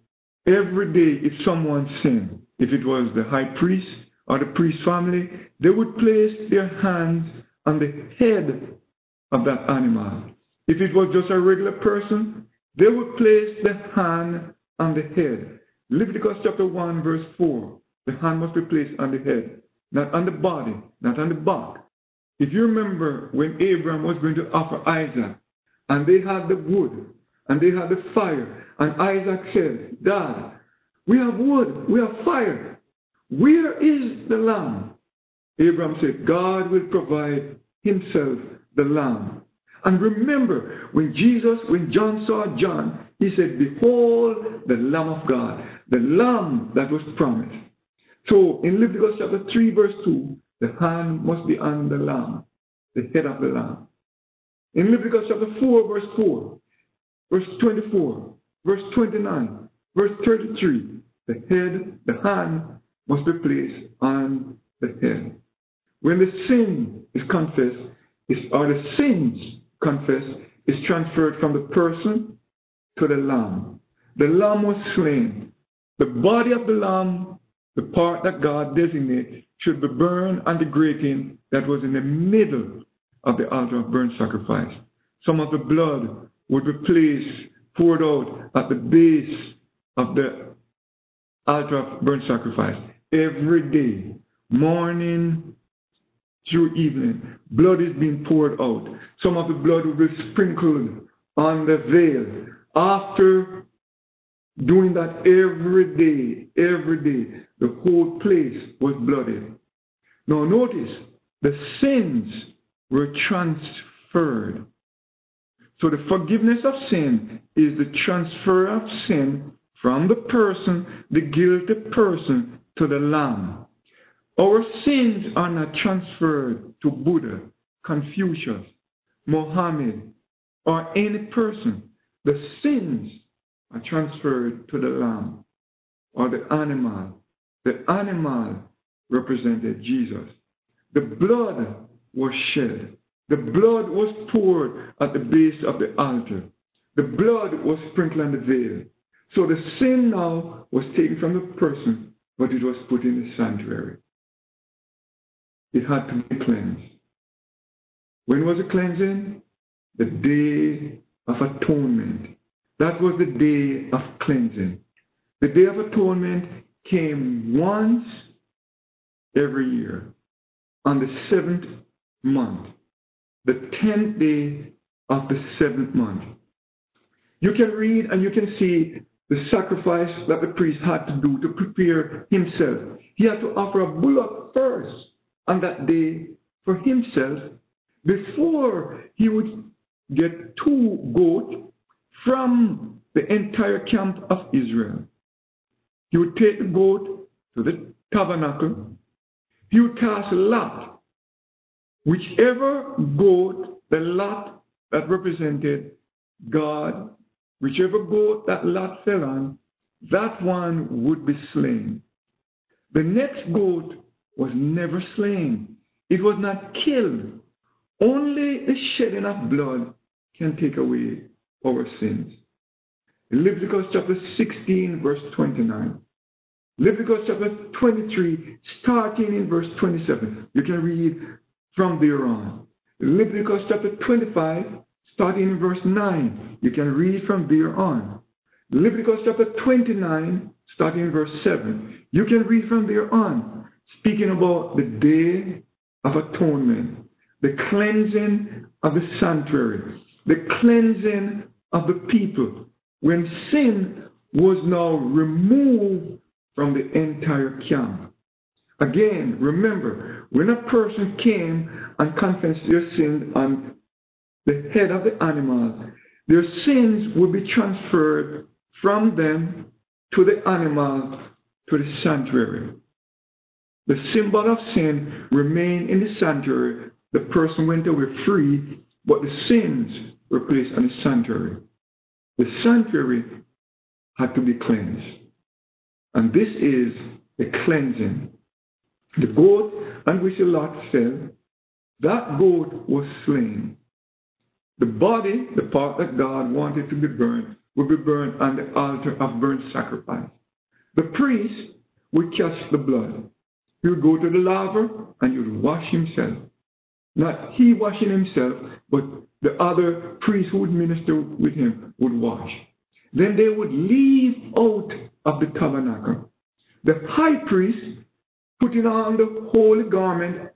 every day if someone sinned, if it was the high priest or the priest family, they would place their hands on the head of that animal. If it was just a regular person, they would place the hand on the head. Leviticus chapter 1, verse 4. The hand must be placed on the head, not on the body, not on the back. If you remember when Abraham was going to offer Isaac, and they had the wood, and they had the fire, and Isaac said, Dad, we have wood, we have fire. Where is the lamb? Abraham said, God will provide himself the lamb. And remember, when Jesus, when John saw John, he said, Behold the Lamb of God, the Lamb that was promised. So in Leviticus chapter 3, verse 2, the hand must be on the lamb, the head of the lamb. In Leviticus chapter 4, verse 4, verse 24, verse 29, verse 33, the head, the hand must be placed on the head. When the sin is confessed, is, or the sins confessed, is transferred from the person to the lamb. The lamb was slain. The body of the lamb, the part that God designates, should be burned on the grating that was in the middle of the altar of burnt sacrifice. Some of the blood would be placed, poured out at the base of the altar of burnt sacrifice every day, morning through evening. Blood is being poured out. Some of the blood will be sprinkled on the veil. After doing that every day, every day, the whole place was bloody. Now notice, the sins were transferred. So the forgiveness of sin is the transfer of sin from the person, the guilty person, to the Lamb. Our sins are not transferred to Buddha, Confucius, Mohammed, or any person. The sins are transferred to the Lamb or the animal. The animal represented Jesus. The blood was shed. The blood was poured at the base of the altar. The blood was sprinkled on the veil. So the sin now was taken from the person, but it was put in the sanctuary. It had to be cleansed. When was the cleansing? The day of atonement. That was the day of cleansing. The day of atonement came once every year on the seventh month, the tenth day of the seventh month. You can read and you can see the sacrifice that the priest had to do to prepare himself. He had to offer a bullock first on that day for himself before he would get two goats from the entire camp of Israel. He would take the goat to the tabernacle. He would cast a lot. Whichever goat, the lot that represented God, whichever goat that lot fell on, that one would be slain. The next goat was never slain. It was not killed. Only the shedding of blood can take away our sins. Leviticus chapter 16, verse 29. Leviticus chapter 23, starting in verse 27. You can read from there on. Leviticus chapter 25, starting in verse 9. You can read from there on. Leviticus chapter 29, starting in verse 7. You can read from there on, speaking about the day of atonement, the cleansing of the sanctuary, the cleansing of the people, when sin was now removed from the entire camp. Again, remember, when a person came and confessed their sin on the head of the animal, their sins would be transferred from them to the animal to the sanctuary. The symbol of sin remained in the sanctuary. The person went away free, but the sins were placed on the sanctuary. The sanctuary had to be cleansed. And this is the cleansing. The goat on which the lot fell, that goat was slain. The body, the part that God wanted to be burned, would be burned on the altar of burnt sacrifice. The priest would catch the blood. He would go to the laver and he would wash himself. Not he washing himself, but the other priests who would minister with him would wash. Then they would leave out of the tabernacle. The high priest, putting on the holy garment,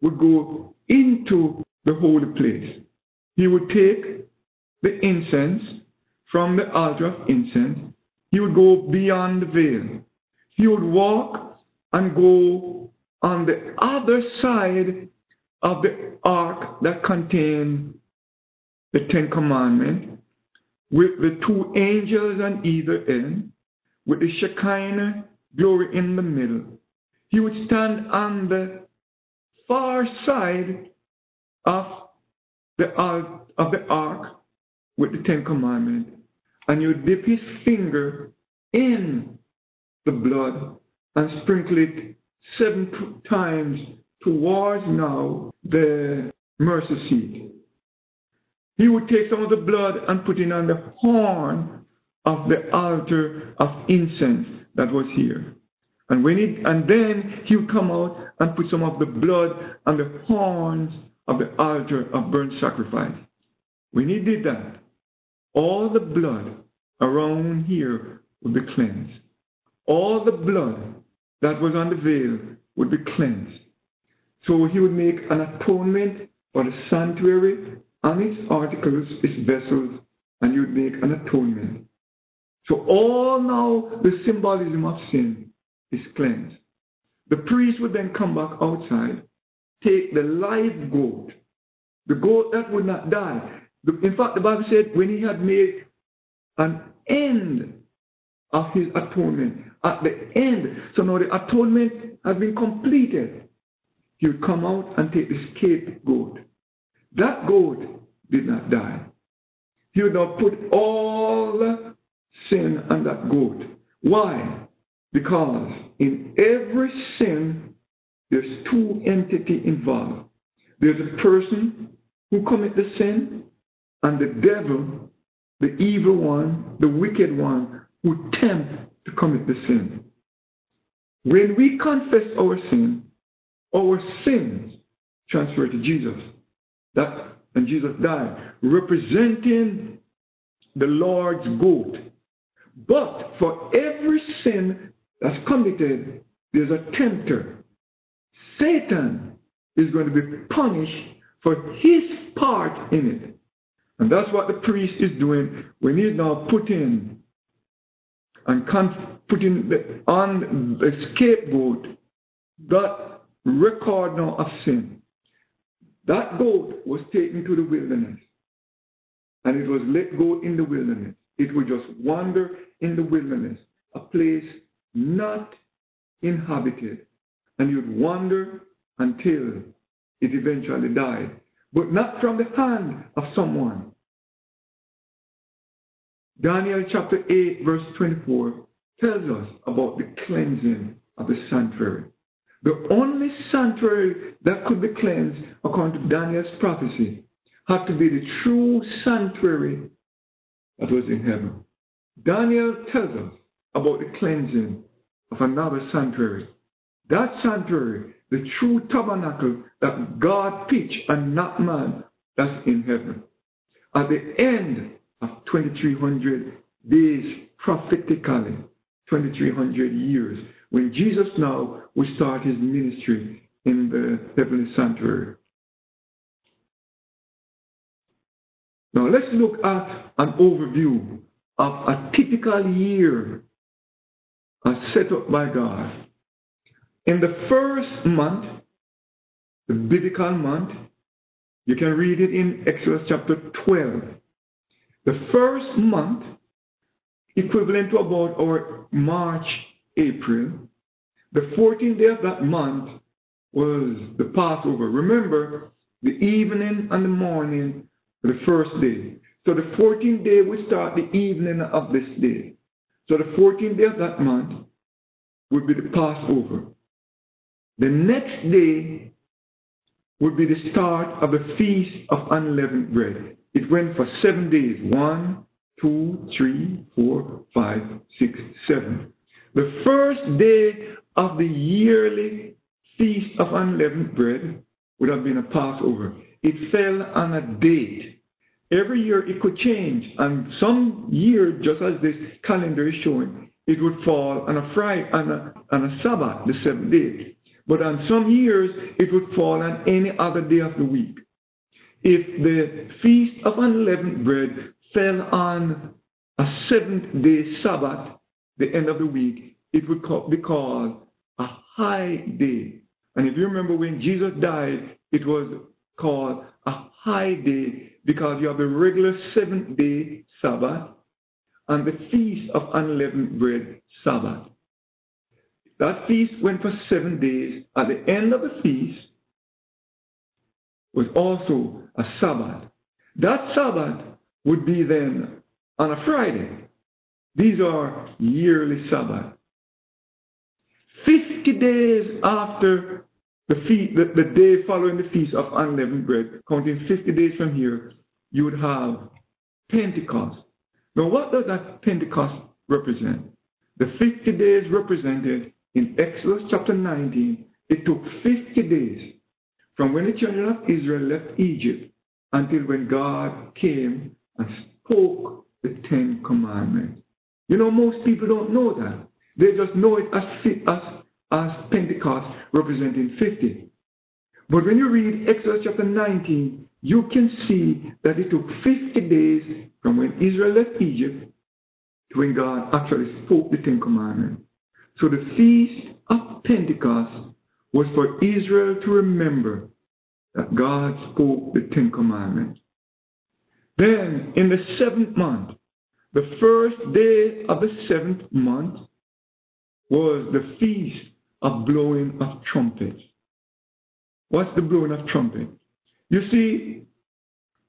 would go into the holy place. He would take the incense from the altar of incense. He would go beyond the veil. He would walk and go on the other side of the ark that contained the Ten Commandments with the two angels on either end, with the Shekinah glory in the middle. He would stand on the far side of the ark, of the ark with the Ten Commandments, and he would dip his finger in the blood and sprinkle it seven times towards now the mercy seat. He would take some of the blood and put it on the horn of the altar of incense that was here. And when it, and then he would come out and put some of the blood on the horns of the altar of burnt sacrifice. When he did that, all the blood around here would be cleansed. All the blood that was on the veil would be cleansed. So he would make an atonement for the sanctuary and its articles, its vessels, and he would make an atonement. So all now the symbolism of sin is cleansed. The priest would then come back outside, take the live goat, the goat that would not die. In fact, the Bible said when he had made an end of his atonement, at the end, so now the atonement has been completed, would come out and take the scapegoat. That goat did not die. He would now put all sin on that goat. Why? Because in every sin, there's two entities involved. There's a person who commit the sin, and the devil, the evil one, the wicked one, who tempt to commit the sin. When we confess our sin, our sins transferred to Jesus. That and Jesus died, representing the Lord's goat. But for every sin that's committed, there's a tempter. Satan is going to be punished for his part in it. And that's what the priest is doing when he's now putting and putting on the scapegoat that record now of sin. That goat was taken to the wilderness and it was let go in the wilderness. It would just wander in the wilderness, a place not inhabited. And you'd wander until it eventually died, but not from the hand of someone. Daniel chapter 8, verse 24 tells us about the cleansing of the sanctuary. The only sanctuary that could be cleansed, according to Daniel's prophecy, had to be the true sanctuary that was in heaven. Daniel tells us about the cleansing of another sanctuary. That sanctuary, the true tabernacle that God pitched and not man, that's in heaven. At the end of 2300 days, prophetically, 2300 years, when Jesus now will start his ministry in the heavenly sanctuary. Now let's look at an overview of a typical year as set up by God. In the first month, the biblical month, you can read it in Exodus chapter 12. The first month, equivalent to about our March, April, the 14th day of that month was the Passover. Remember, the evening and the morning, the first day. So the 14th day will start the evening of this day. So the 14th day of that month would be the Passover. The next day would be the start of the Feast of Unleavened Bread. It went for seven days. One, two, three, four, five, six, seven. The first day of the yearly Feast of Unleavened Bread would have been a Passover. It fell on a date. Every year it could change, and some year, just as this calendar is showing, it would fall on a Friday, on a, on a Sabbath, the seventh day. But on some years, it would fall on any other day of the week. If the Feast of Unleavened Bread fell on a seventh day Sabbath, the end of the week, it would be called a high day. And if you remember when Jesus died, it was called a high day because you have the regular seventh day Sabbath and the feast of unleavened bread Sabbath. That feast went for seven days. At the end of the feast was also a Sabbath. That Sabbath would be then on a Friday. These are yearly Sabbath. 50 days after the, feast, the, the day following the Feast of Unleavened Bread, counting 50 days from here, you would have Pentecost. Now, what does that Pentecost represent? The 50 days represented in Exodus chapter 19, it took 50 days from when the children of Israel left Egypt until when God came and spoke the Ten Commandments. You know, most people don't know that. They just know it as, as, as Pentecost representing 50. But when you read Exodus chapter 19, you can see that it took 50 days from when Israel left Egypt to when God actually spoke the Ten Commandments. So the feast of Pentecost was for Israel to remember that God spoke the Ten Commandments. Then, in the seventh month, the first day of the seventh month was the feast of blowing of trumpets. What's the blowing of trumpet? You see,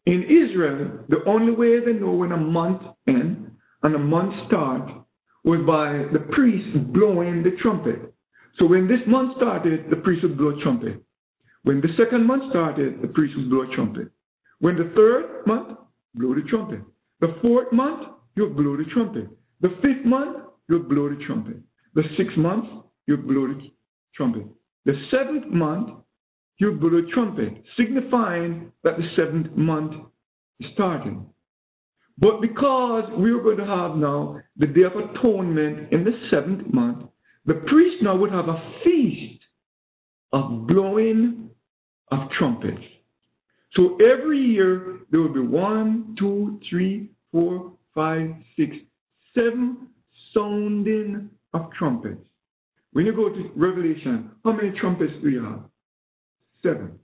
in Israel, the only way they know when a month ends and a month starts was by the priest blowing the trumpet. So when this month started, the priest would blow a trumpet. When the second month started, the priest would blow a trumpet. When the third month, blow the trumpet. The fourth month, you'll blow the trumpet. The fifth month, you'll blow the trumpet. The sixth month, you'll blow the trumpet. The seventh month, you'll blow the trumpet, signifying that the seventh month is starting. But because we are going to have now the Day of Atonement in the seventh month, the priest now would have a feast of blowing of trumpets. So every year there will be one, two, three, four, five, six, seven sounding of trumpets. When you go to Revelation, how many trumpets do you have? Seven.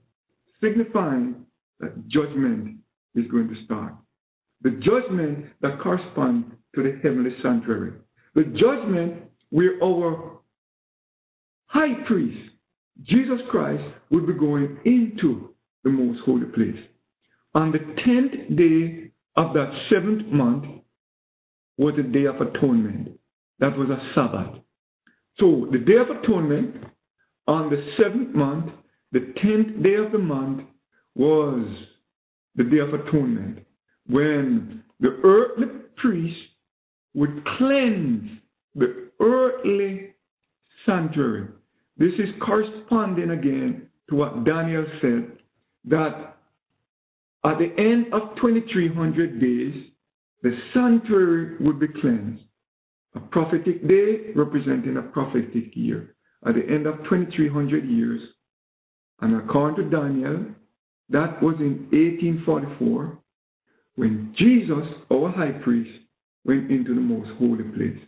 Signifying that judgment is going to start. The judgment that corresponds to the heavenly sanctuary. The judgment where our high priest, Jesus Christ, will be going into the most holy place. On the tenth day of that seventh month was the day of atonement. That was a Sabbath. So the day of atonement on the seventh month, the tenth day of the month, was the day of atonement when the earthly priest would cleanse the earthly sanctuary. This is corresponding again to what Daniel said that at the end of 2300 days, the sanctuary would be cleansed. A prophetic day representing a prophetic year. At the end of 2300 years, and according to Daniel, that was in 1844 when Jesus, our high priest, went into the most holy place.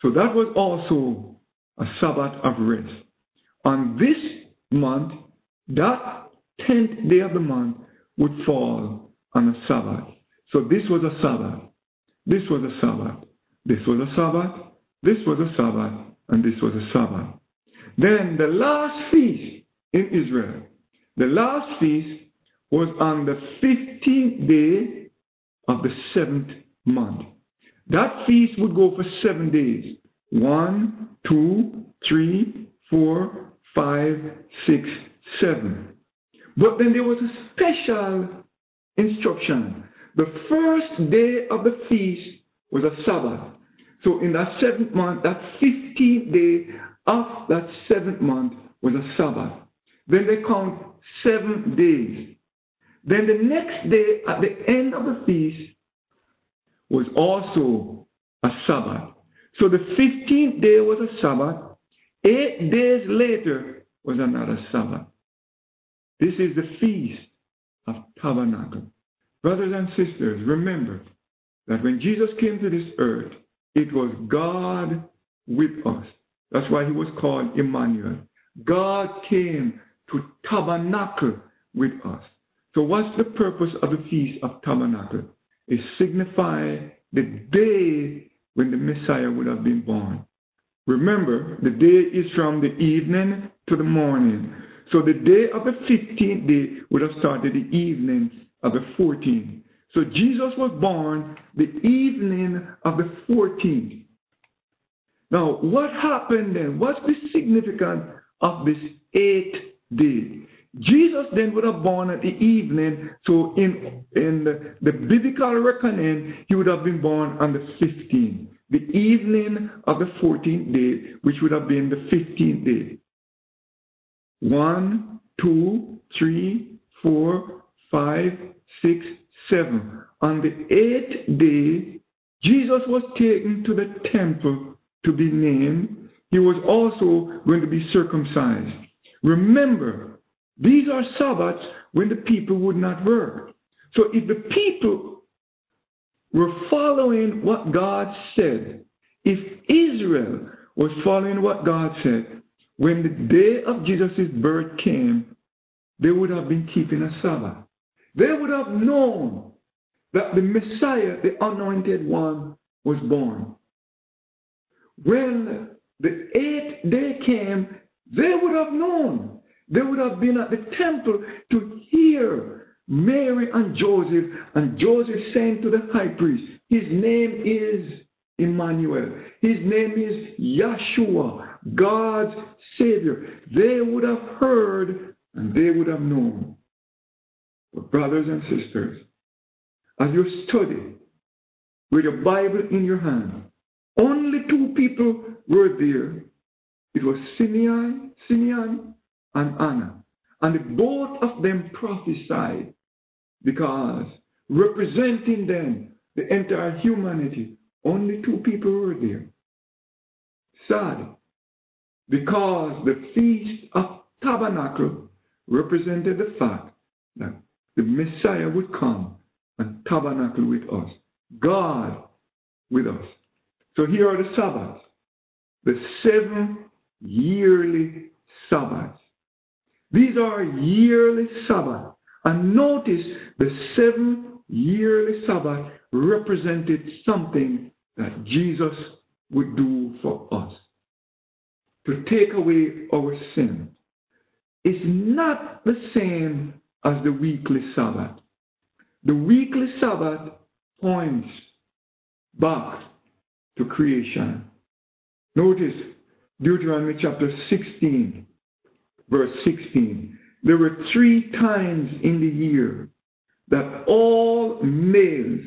So that was also a Sabbath of rest. On this month, that 10th day of the month would fall on a Sabbath. So this was a Sabbath. This was a Sabbath. This was a Sabbath. This was a Sabbath. And this was a Sabbath. Then the last feast in Israel, the last feast was on the 15th day of the seventh month. That feast would go for seven days. One, two, three, four, five, six, seven. But then there was a special instruction. The first day of the feast was a Sabbath. So in that seventh month, that 15th day of that seventh month was a Sabbath. Then they count seven days. Then the next day, at the end of the feast, was also a Sabbath. So the 15th day was a Sabbath. Eight days later was another Sabbath. This is the Feast of Tabernacle. Brothers and sisters, remember that when Jesus came to this earth, it was God with us. That's why he was called Emmanuel. God came to tabernacle with us. So, what's the purpose of the Feast of Tabernacle? It signifies the day when the Messiah would have been born. Remember, the day is from the evening to the morning. So the day of the 15th day would have started the evening of the 14th. So Jesus was born the evening of the 14th. Now, what happened then? What's the significance of this eighth day? Jesus then would have born at the evening, so in, in the, the biblical reckoning, he would have been born on the 15th, the evening of the 14th day, which would have been the 15th day. One, two, three, four, five, six, seven. On the eighth day, Jesus was taken to the temple to be named. He was also going to be circumcised. Remember, these are Sabbaths when the people would not work. So if the people were following what God said, if Israel was following what God said, when the day of Jesus' birth came, they would have been keeping a Sabbath. They would have known that the Messiah, the anointed one, was born. When the eighth day came, they would have known. They would have been at the temple to hear Mary and Joseph, and Joseph saying to the high priest, His name is Emmanuel. His name is Yeshua, God's Savior. They would have heard and they would have known. But, brothers and sisters, as you study with your Bible in your hand, only two people were there. It was Simeon, Simeon and Anna. And both of them prophesied because representing them, the entire humanity, only two people were there. Sad. Because the Feast of Tabernacle represented the fact that the Messiah would come and tabernacle with us. God with us. So here are the Sabbaths. The seven yearly Sabbaths. These are yearly Sabbaths. And notice the seven yearly Sabbath represented something that Jesus would do for us. To take away our sin. It's not the same as the weekly Sabbath. The weekly Sabbath points back to creation. Notice Deuteronomy chapter 16, verse 16. There were three times in the year that all males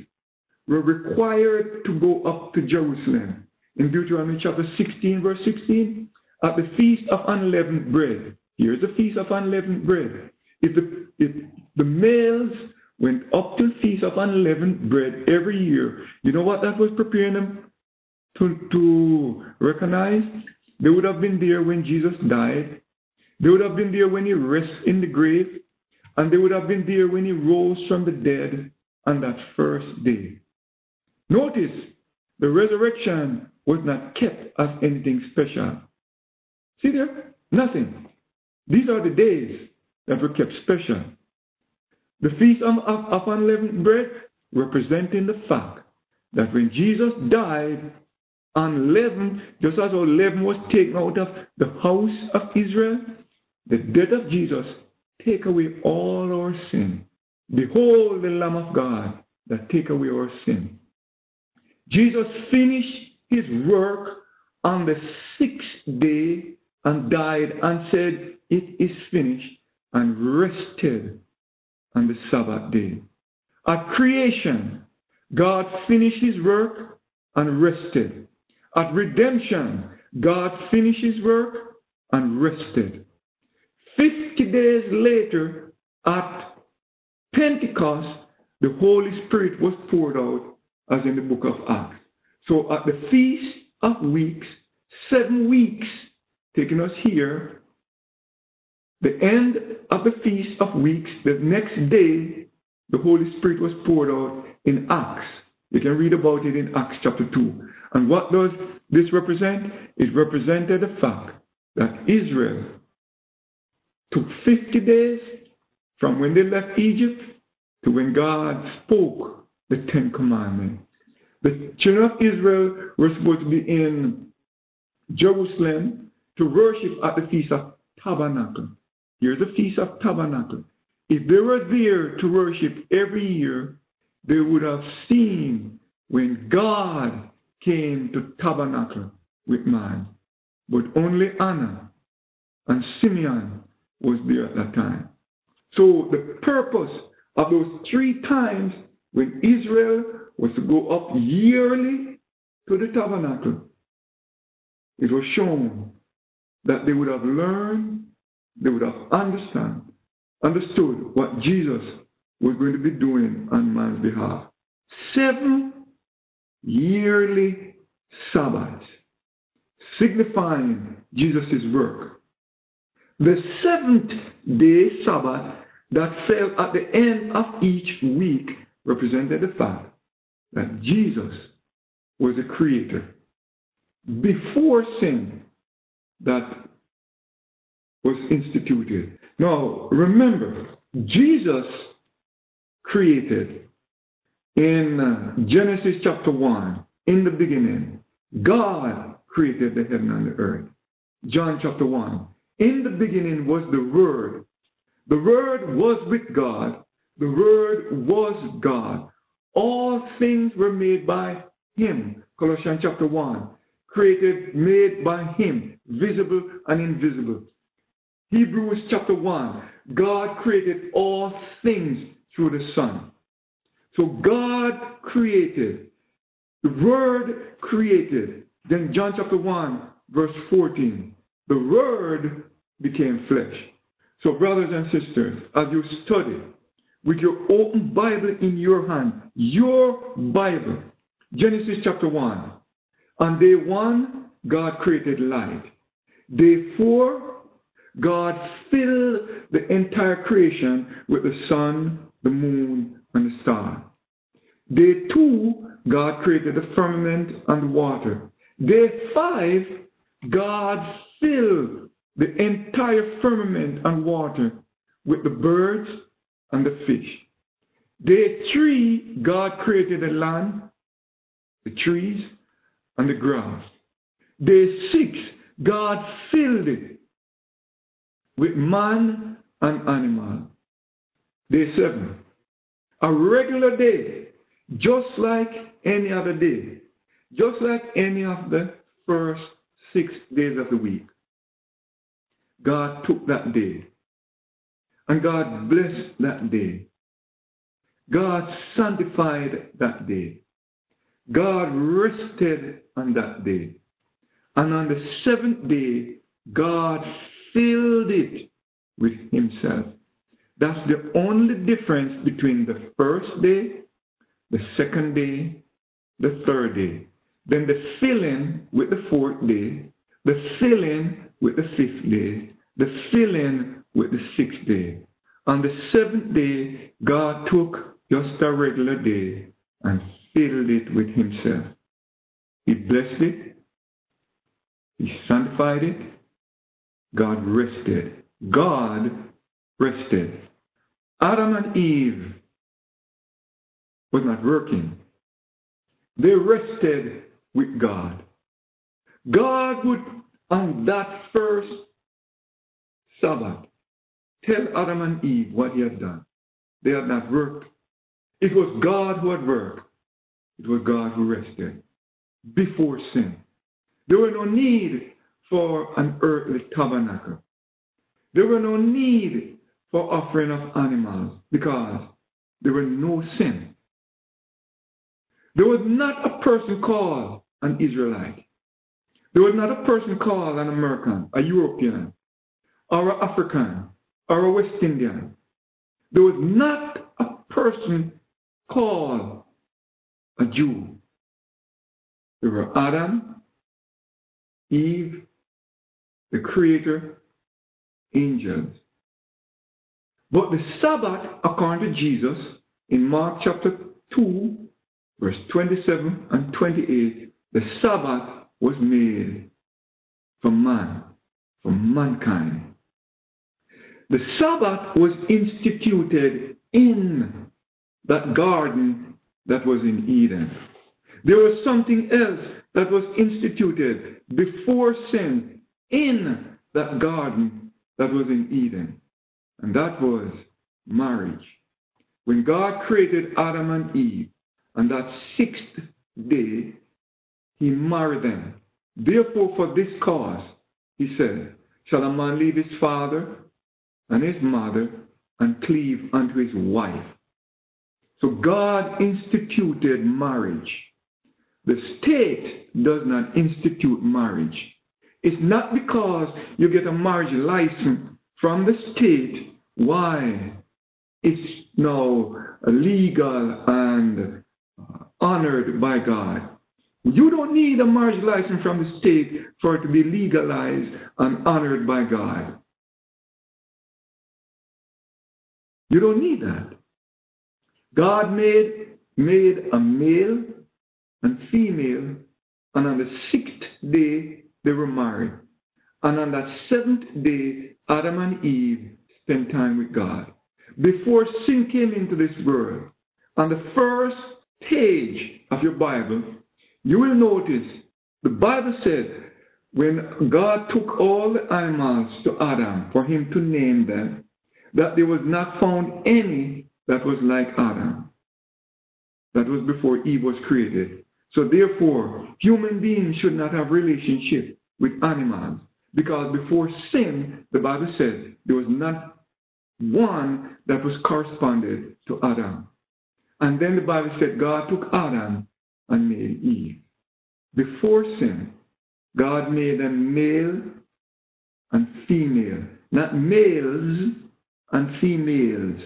were required to go up to Jerusalem. In Deuteronomy chapter 16, verse 16, at the feast of unleavened bread. Here's the feast of unleavened bread. If the, if the males went up to the feast of unleavened bread every year, you know what that was preparing them to, to recognize? They would have been there when Jesus died. They would have been there when he rested in the grave. And they would have been there when he rose from the dead on that first day. Notice, the resurrection was not kept as anything special. See there? Nothing. These are the days were kept special. The Feast of, of, of Unleavened Bread representing the fact that when Jesus died, unleavened, just as our leaven was taken out of the house of Israel, the death of Jesus take away all our sin. Behold the Lamb of God that take away our sin. Jesus finished his work on the sixth day and died and said, It is finished, and rested on the Sabbath day. At creation, God finished his work and rested. At redemption, God finished his work and rested. Fifty days later, at Pentecost, the Holy Spirit was poured out, as in the book of Acts. So at the Feast of Weeks, seven weeks, taking us here, the end of the Feast of Weeks, the next day, the Holy Spirit was poured out in Acts. You can read about it in Acts chapter 2. And what does this represent? It represented the fact that Israel took 50 days from when they left Egypt to when God spoke the Ten Commandments. The children of Israel were supposed to be in Jerusalem to worship at the Feast of Tabernacle. Here's the Feast of Tabernacle. If they were there to worship every year, they would have seen when God came to tabernacle with man. But only Anna and Simeon was there at that time. So the purpose of those three times when Israel was to go up yearly to the tabernacle, it was shown that they would have learned, they would have understand, understood what Jesus was going to be doing on man's behalf. Seven yearly Sabbaths, signifying Jesus' work. The seventh day Sabbath that fell at the end of each week represented the fact that Jesus was a creator. Before sin that was instituted, Now, remember, Jesus created in uh, Genesis chapter 1, in the beginning, God created the heaven and the earth. John chapter 1. In the beginning was the Word. The Word was with God. The Word was God. All things were made by Him. Colossians chapter 1. Created, made by Him, visible and invisible. Hebrews chapter 1. God created all things through the Son. So God created. The Word created. Then John chapter 1, verse 14. The Word became flesh. So, brothers and sisters, as you study with your open Bible in your hand, your Bible, Genesis chapter 1. On day 1, God created light. Day 4, God filled the entire creation with the sun, the moon, and the star. Day 2, God created the firmament and water. Day 5, God filled the entire firmament and water with the birds and the fish. Day 3, God created the land, the trees, and the grass. Day 6, God filled it with man and animal. Day 7, a regular day, just like any other day, just like any of the first six days of the week. God took that day and God blessed that day. God sanctified that day. God rested on that day. And on the seventh day, God filled it with Himself. That's the only difference between the first day, the second day, the third day. Then the filling with the fourth day, the filling with the fifth day, the filling with the sixth day. On the seventh day, God took just a regular day and filled it with Himself. He blessed it, He sanctified it, God rested. God rested. Adam and Eve was not working. They rested with God. God would, on that first Sabbath, tell Adam and Eve what he had done. They had not worked. It was God who had worked. It was God who rested before sin. There was no need for an earthly tabernacle. There were no need for offering of animals because there was no sin. There was not a person called an Israelite. There was not a person called an American, a European, or an African, or a West Indian. There was not a person called a Jew. There were Adam, Eve, the Creator, angels. But the Sabbath, according to Jesus, in Mark chapter 2, verse 27 and 28, the Sabbath was made for man, for mankind. The Sabbath was instituted in that garden that was in Eden. There was something else that was instituted before sin in that garden that was in Eden, and that was marriage. When God created Adam and Eve, on that sixth day, he married them. Therefore, for this cause, he said, Shall a man leave his father and his mother and cleave unto his wife? So God instituted marriage. The state does not institute marriage. It's not because you get a marriage license from the state why it's now legal and honored by God. You don't need a marriage license from the state for it to be legalized and honored by God. You don't need that. God made, made a male and female, and on the sixth day they were married. And on that seventh day, Adam and Eve spend time with God. Before sin came into this world, on the first page of your Bible, you will notice the Bible said when God took all the animals to Adam for him to name them, that there was not found any that was like Adam. That was before Eve was created. So therefore, human beings should not have relationship with animals because before sin, the Bible says there was not one that was corresponded to Adam. And then the Bible said God took Adam and made Eve. Before sin, God made them male and female, not males and females,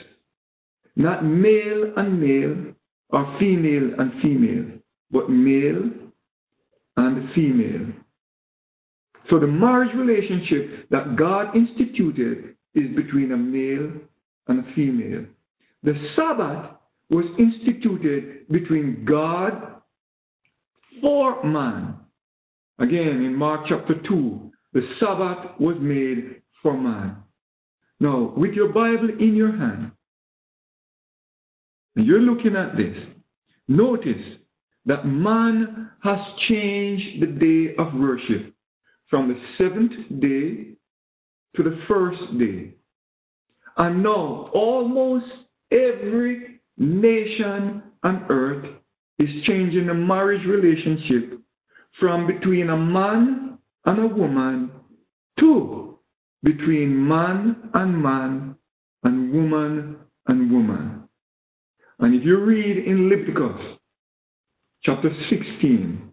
not male and male or female and female, but male and female. So the marriage relationship that God instituted is between a male and a female. The Sabbath was instituted between God for man. Again, in Mark chapter 2, the Sabbath was made for man. Now, with your Bible in your hand, and you're looking at this, notice that man has changed the day of worship from the seventh day to the first day. And now almost every nation on earth is changing the marriage relationship from between a man and a woman to between man and man and woman and woman. And if you read in Leviticus chapter 16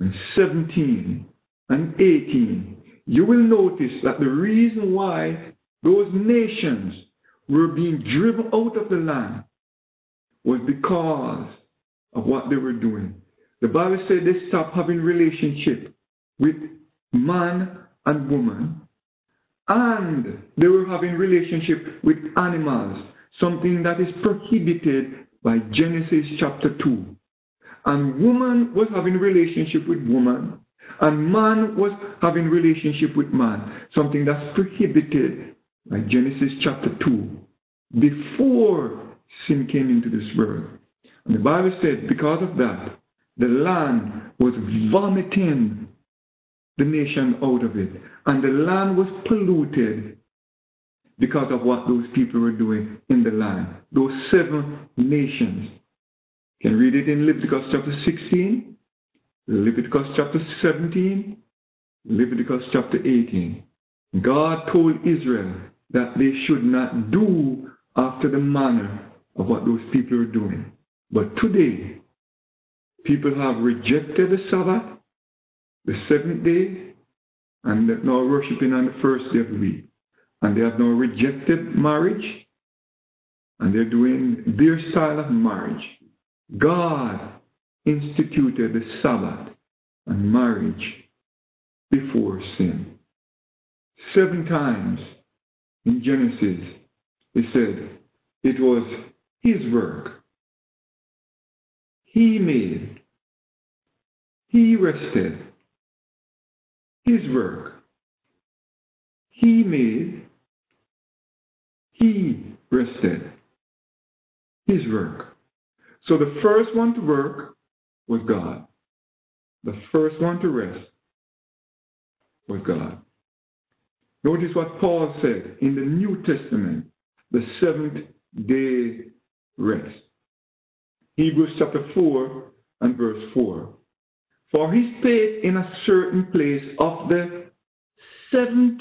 and 17 and 18, you will notice that the reason why those nations were being driven out of the land was because of what they were doing. The Bible said they stopped having relationship with man and woman, and they were having relationship with animals, something that is prohibited by Genesis chapter 2. And woman was having relationship with woman, and man was having relationship with man, something that's prohibited by Genesis chapter 2, before sin came into this world. And the Bible said, because of that, the land was vomiting the nation out of it. And the land was polluted because of what those people were doing in the land. Those seven nations. You can read it in Leviticus chapter 16, Leviticus chapter 17, Leviticus chapter 18. God told Israel that they should not do after the manner of what those people are doing. But today, people have rejected the Sabbath, the seventh day, and they're now worshiping on the first day of the week. And they have now rejected marriage, and they're doing their style of marriage. God instituted the Sabbath and marriage before sin. Seven times in Genesis, he said it was his work. He made. He rested. His work. He made. He rested. His work. So the first one to work was God. The first one to rest was God. Notice what Paul said in the New Testament, the seventh day rest. Hebrews chapter 4 and verse 4. For he stayed in a certain place of the seventh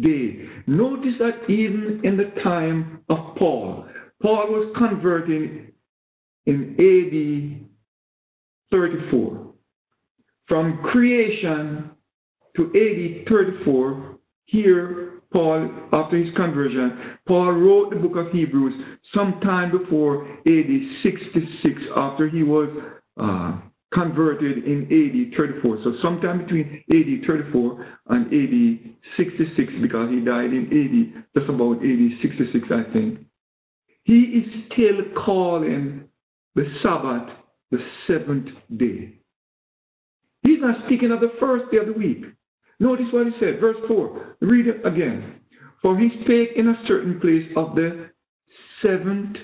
day. Notice that even in the time of Paul, Paul was converting in AD 34. From creation to AD 34, here Paul, after his conversion, Paul wrote the book of Hebrews sometime before AD 66, after he was uh, converted in AD 34. So sometime between AD 34 and AD 66, because he died in AD, just about AD 66, I think. He is still calling the Sabbath the seventh day. He's not speaking of the first day of the week. Notice what he said, verse 4. Read it again. For he spake in a certain place of the seventh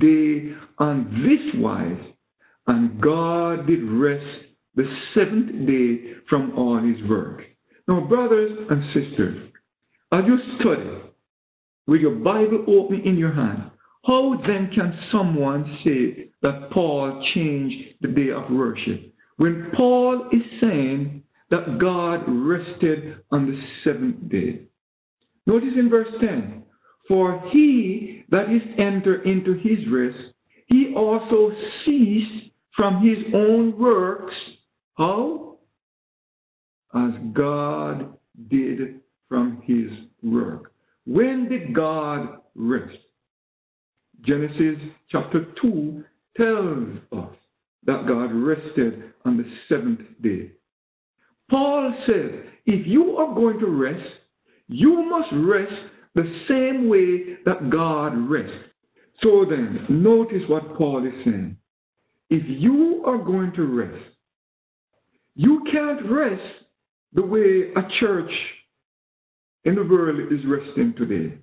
day on this wise, and God did rest the seventh day from all his work. Now, brothers and sisters, as you study with your Bible open in your hand, how then can someone say that Paul changed the day of worship when Paul is saying that God rested on the seventh day? Notice in verse 10 For he that is entered into his rest, he also ceased from his own works. How? As God did from his work. When did God rest? Genesis chapter 2 tells us that God rested on the seventh day. Paul says, if you are going to rest, you must rest the same way that God rests. So then, notice what Paul is saying. If you are going to rest, you can't rest the way a church in the world is resting today.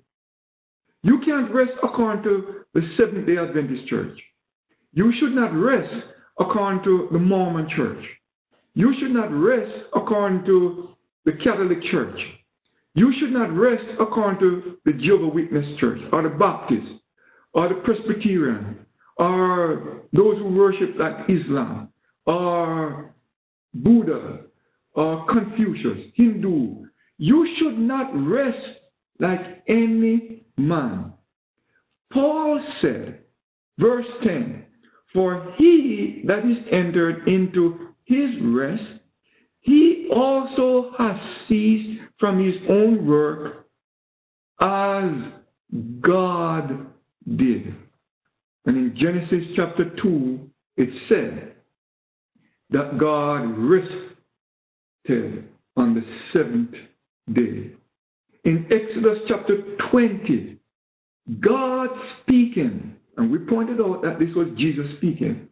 You can't rest according to the Seventh day Adventist church. You should not rest according to the Mormon church. You should not rest according to the Catholic church. You should not rest according to the Jehovah Witness church or the Baptist or the Presbyterian or those who worship like Islam or Buddha or Confucius, Hindu. You should not rest like any man. Paul said, verse 10, For he that is entered into his rest, he also has ceased from his own work as God did. And in Genesis chapter 2, it said that God rested on the seventh day. In Exodus chapter 20, God speaking, and we pointed out that this was Jesus speaking,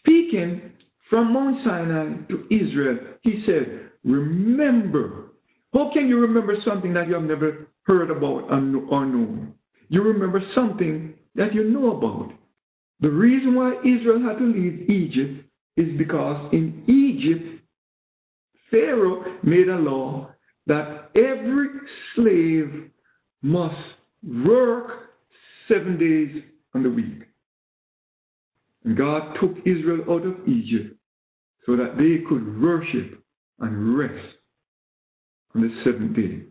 speaking from Mount Sinai to Israel, he said, Remember. How can you remember something that you have never heard about or known? You remember something that you know about. The reason why Israel had to leave Egypt is because in Egypt, Pharaoh made a law that every slave must work seven days on the week. And God took Israel out of Egypt so that they could worship and rest on the seventh day.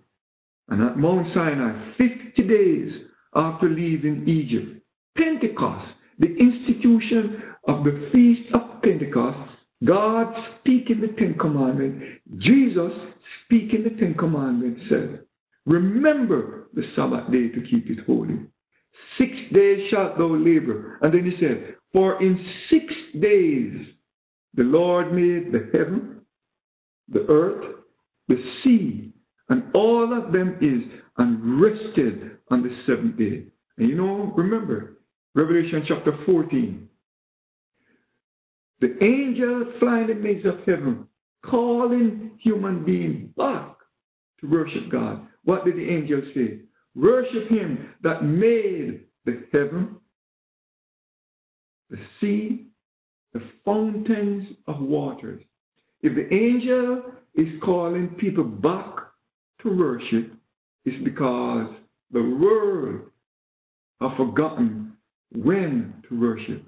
And at Mount Sinai, 50 days after leaving Egypt, Pentecost, the institution of the Feast of Pentecost, God speaking the Ten Commandments, Jesus speaking the Ten Commandments said, Remember the Sabbath day to keep it holy. Six days shalt thou labor. And then he said, For in six days the Lord made the heaven, the earth, the sea, and all of them is, and rested on the seventh day. And you know, remember, Revelation chapter 14. The angel flying in the midst of heaven, calling human beings back to worship God. What did the angel say? Worship him that made the heaven, the sea, the fountains of waters. If the angel is calling people back to worship, it's because the world have forgotten when to worship.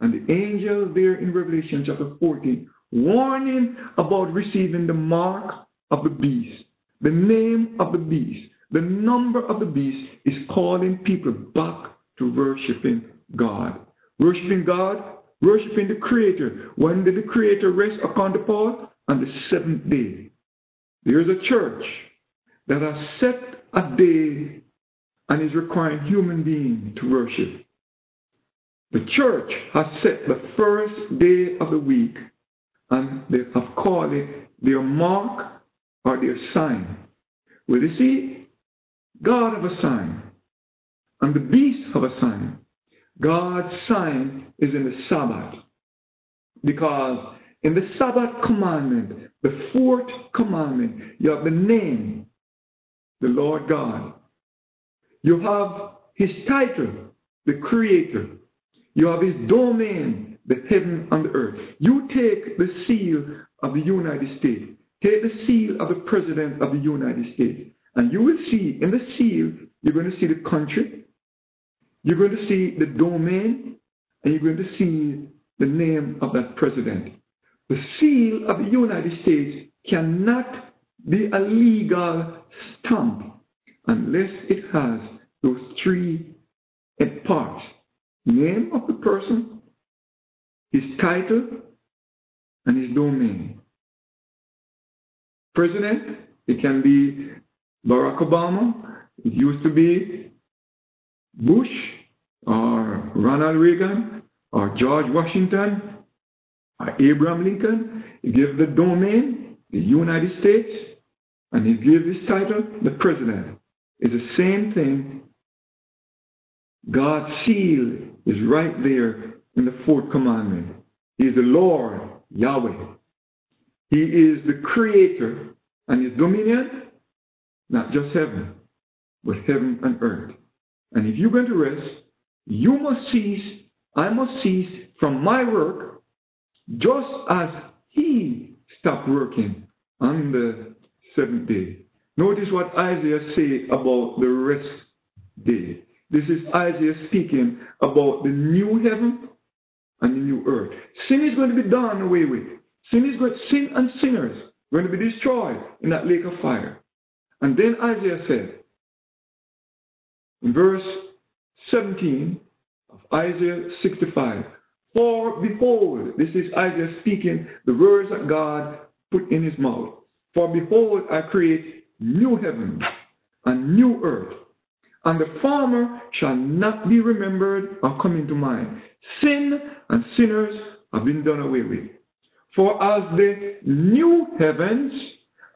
And the angel there in Revelation chapter 14, warning about receiving the mark of the beast, the name of the beast, the number of the beast is calling people back to worshiping God. Worshiping God, worshiping the Creator. When did the Creator rest upon the Paul? On the seventh day. There's a church that has set a day and is requiring human beings to worship. The church has set the first day of the week and they have called it their mark or their sign. Well, you see, God of a sign and the beast of a sign. God's sign is in the Sabbath because in the Sabbath commandment, the fourth commandment, you have the name, the Lord God. You have his title, the creator. You have his domain, the heaven and the earth. You take the seal of the United States. Take the seal of the President of the United States. And you will see in the seal, you're going to see the country, you're going to see the domain, and you're going to see the name of that president. The seal of the United States cannot be a legal stamp unless it has those three parts name of the person, his title, and his domain. President, it can be Barack Obama, it used to be Bush, or Ronald Reagan, or George Washington, or Abraham Lincoln. He gave the domain, the United States, and he gave his title, the President. It's the same thing. God's seal is right there in the fourth commandment. He is the Lord, Yahweh. He is the creator, and his dominion, not just heaven, but heaven and earth. And if you're going to rest, you must cease, I must cease from my work, just as he stopped working on the seventh day. Notice what Isaiah say about the rest day. This is Isaiah speaking about the new heaven and the new earth. Sin is going to be done away with. Sin is going sin and sinners are going to be destroyed in that lake of fire. And then Isaiah said, in verse 17 of Isaiah 65, For behold, this is Isaiah speaking the words that God put in his mouth. For behold, I create new heavens and new earth, and the former shall not be remembered or come into mind. Sin and sinners have been done away with. For as the new heavens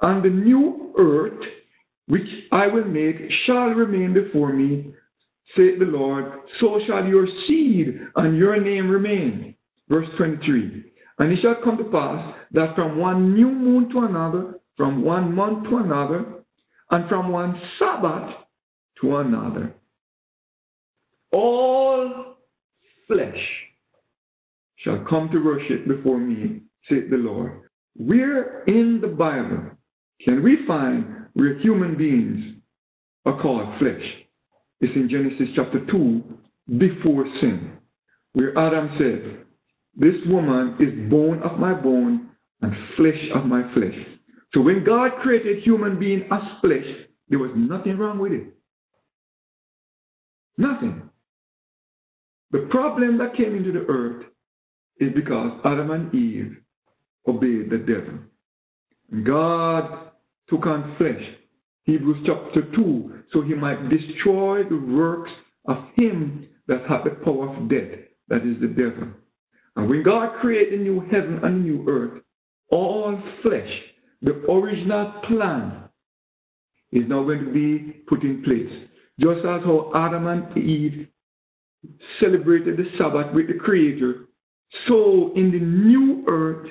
and the new earth which I will make shall remain before me, saith the Lord, so shall your seed and your name remain. Verse 23. And it shall come to pass that from one new moon to another, from one month to another, and from one Sabbath to another, all flesh shall come to worship before me, saith the Lord. Where in the Bible can we find where human beings are called flesh? It's in Genesis chapter 2, before sin, where Adam said, This woman is bone of my bone and flesh of my flesh. So when God created human being as flesh, there was nothing wrong with it. Nothing. The problem that came into the earth is because Adam and Eve obeyed the devil. God on flesh. Hebrews chapter 2, so he might destroy the works of him that had the power of death, that is the devil. And when God created the new heaven and a new earth, all flesh, the original plan, is now going to be put in place. Just as how Adam and Eve celebrated the Sabbath with the Creator, so in the new earth,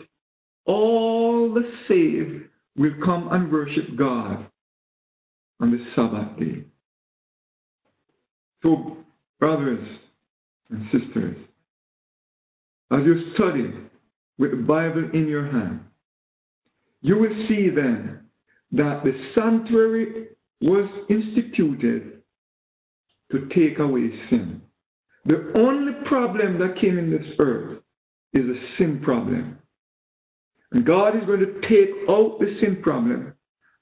all the saved will come and worship God on the Sabbath day. So, brothers and sisters, as you study with the Bible in your hand, you will see then that the sanctuary was instituted to take away sin. The only problem that came in this earth is a sin problem. And God is going to take out the sin problem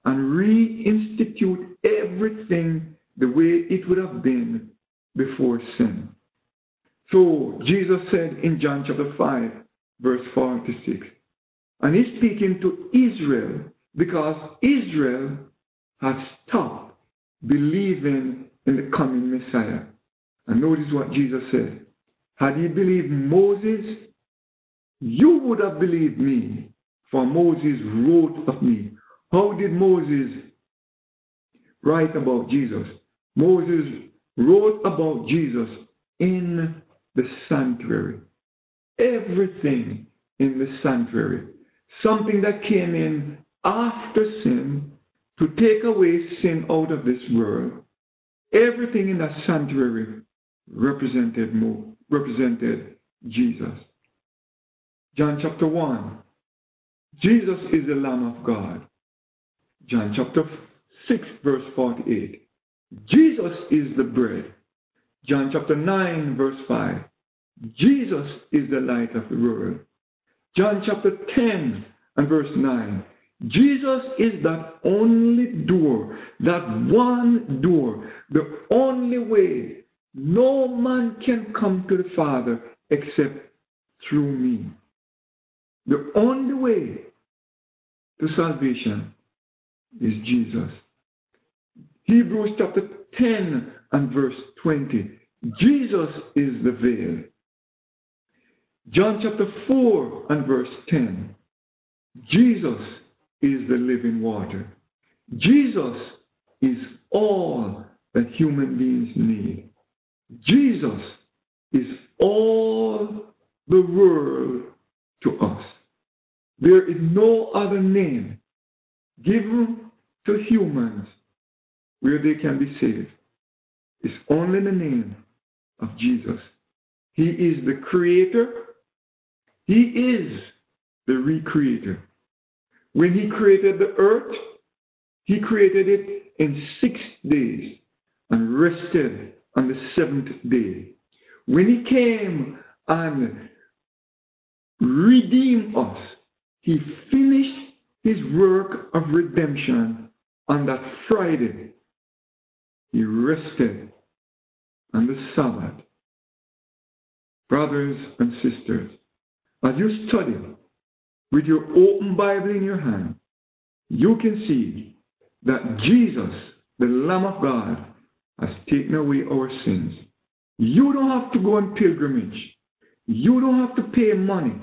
and reinstitute everything the way it would have been before sin. So Jesus said in John chapter 5, verse 46, and he's speaking to Israel because Israel has stopped believing in the coming Messiah. And notice what Jesus said. Had he believed Moses, you would have believed me, for Moses wrote of me. How did Moses write about Jesus? Moses wrote about Jesus in the sanctuary. Everything in the sanctuary. Something that came in after sin to take away sin out of this world. Everything in that sanctuary represented represented Jesus. John chapter 1. Jesus is the Lamb of God. John chapter 6, verse 48. Jesus is the bread. John chapter 9, verse 5. Jesus is the light of the world. John chapter 10 and verse 9. Jesus is that only door, that one door, the only way. No man can come to the Father except through me. The only way to salvation is Jesus. Hebrews chapter 10 and verse 20. Jesus is the veil. John chapter 4 and verse 10. Jesus is the living water. Jesus is all that human beings need. Jesus is all the world to us. There is no other name given to humans where they can be saved. It's only the name of Jesus. He is the creator. He is the recreator. When he created the earth, he created it in six days and rested on the seventh day. When he came and redeemed us, he finished his work of redemption on that Friday. He rested on the Sabbath. Brothers and sisters, as you study with your open Bible in your hand, you can see that Jesus, the Lamb of God, has taken away our sins. You don't have to go on pilgrimage. You don't have to pay money.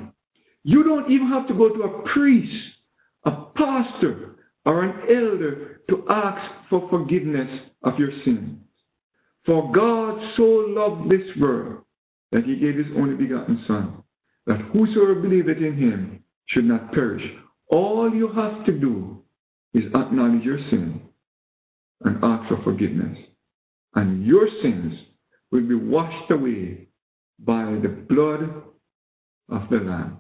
You don't even have to go to a priest, a pastor, or an elder to ask for forgiveness of your sins. For God so loved this world that he gave his only begotten Son, that whosoever believeth in him should not perish. All you have to do is acknowledge your sin and ask for forgiveness. And your sins will be washed away by the blood of the Lamb.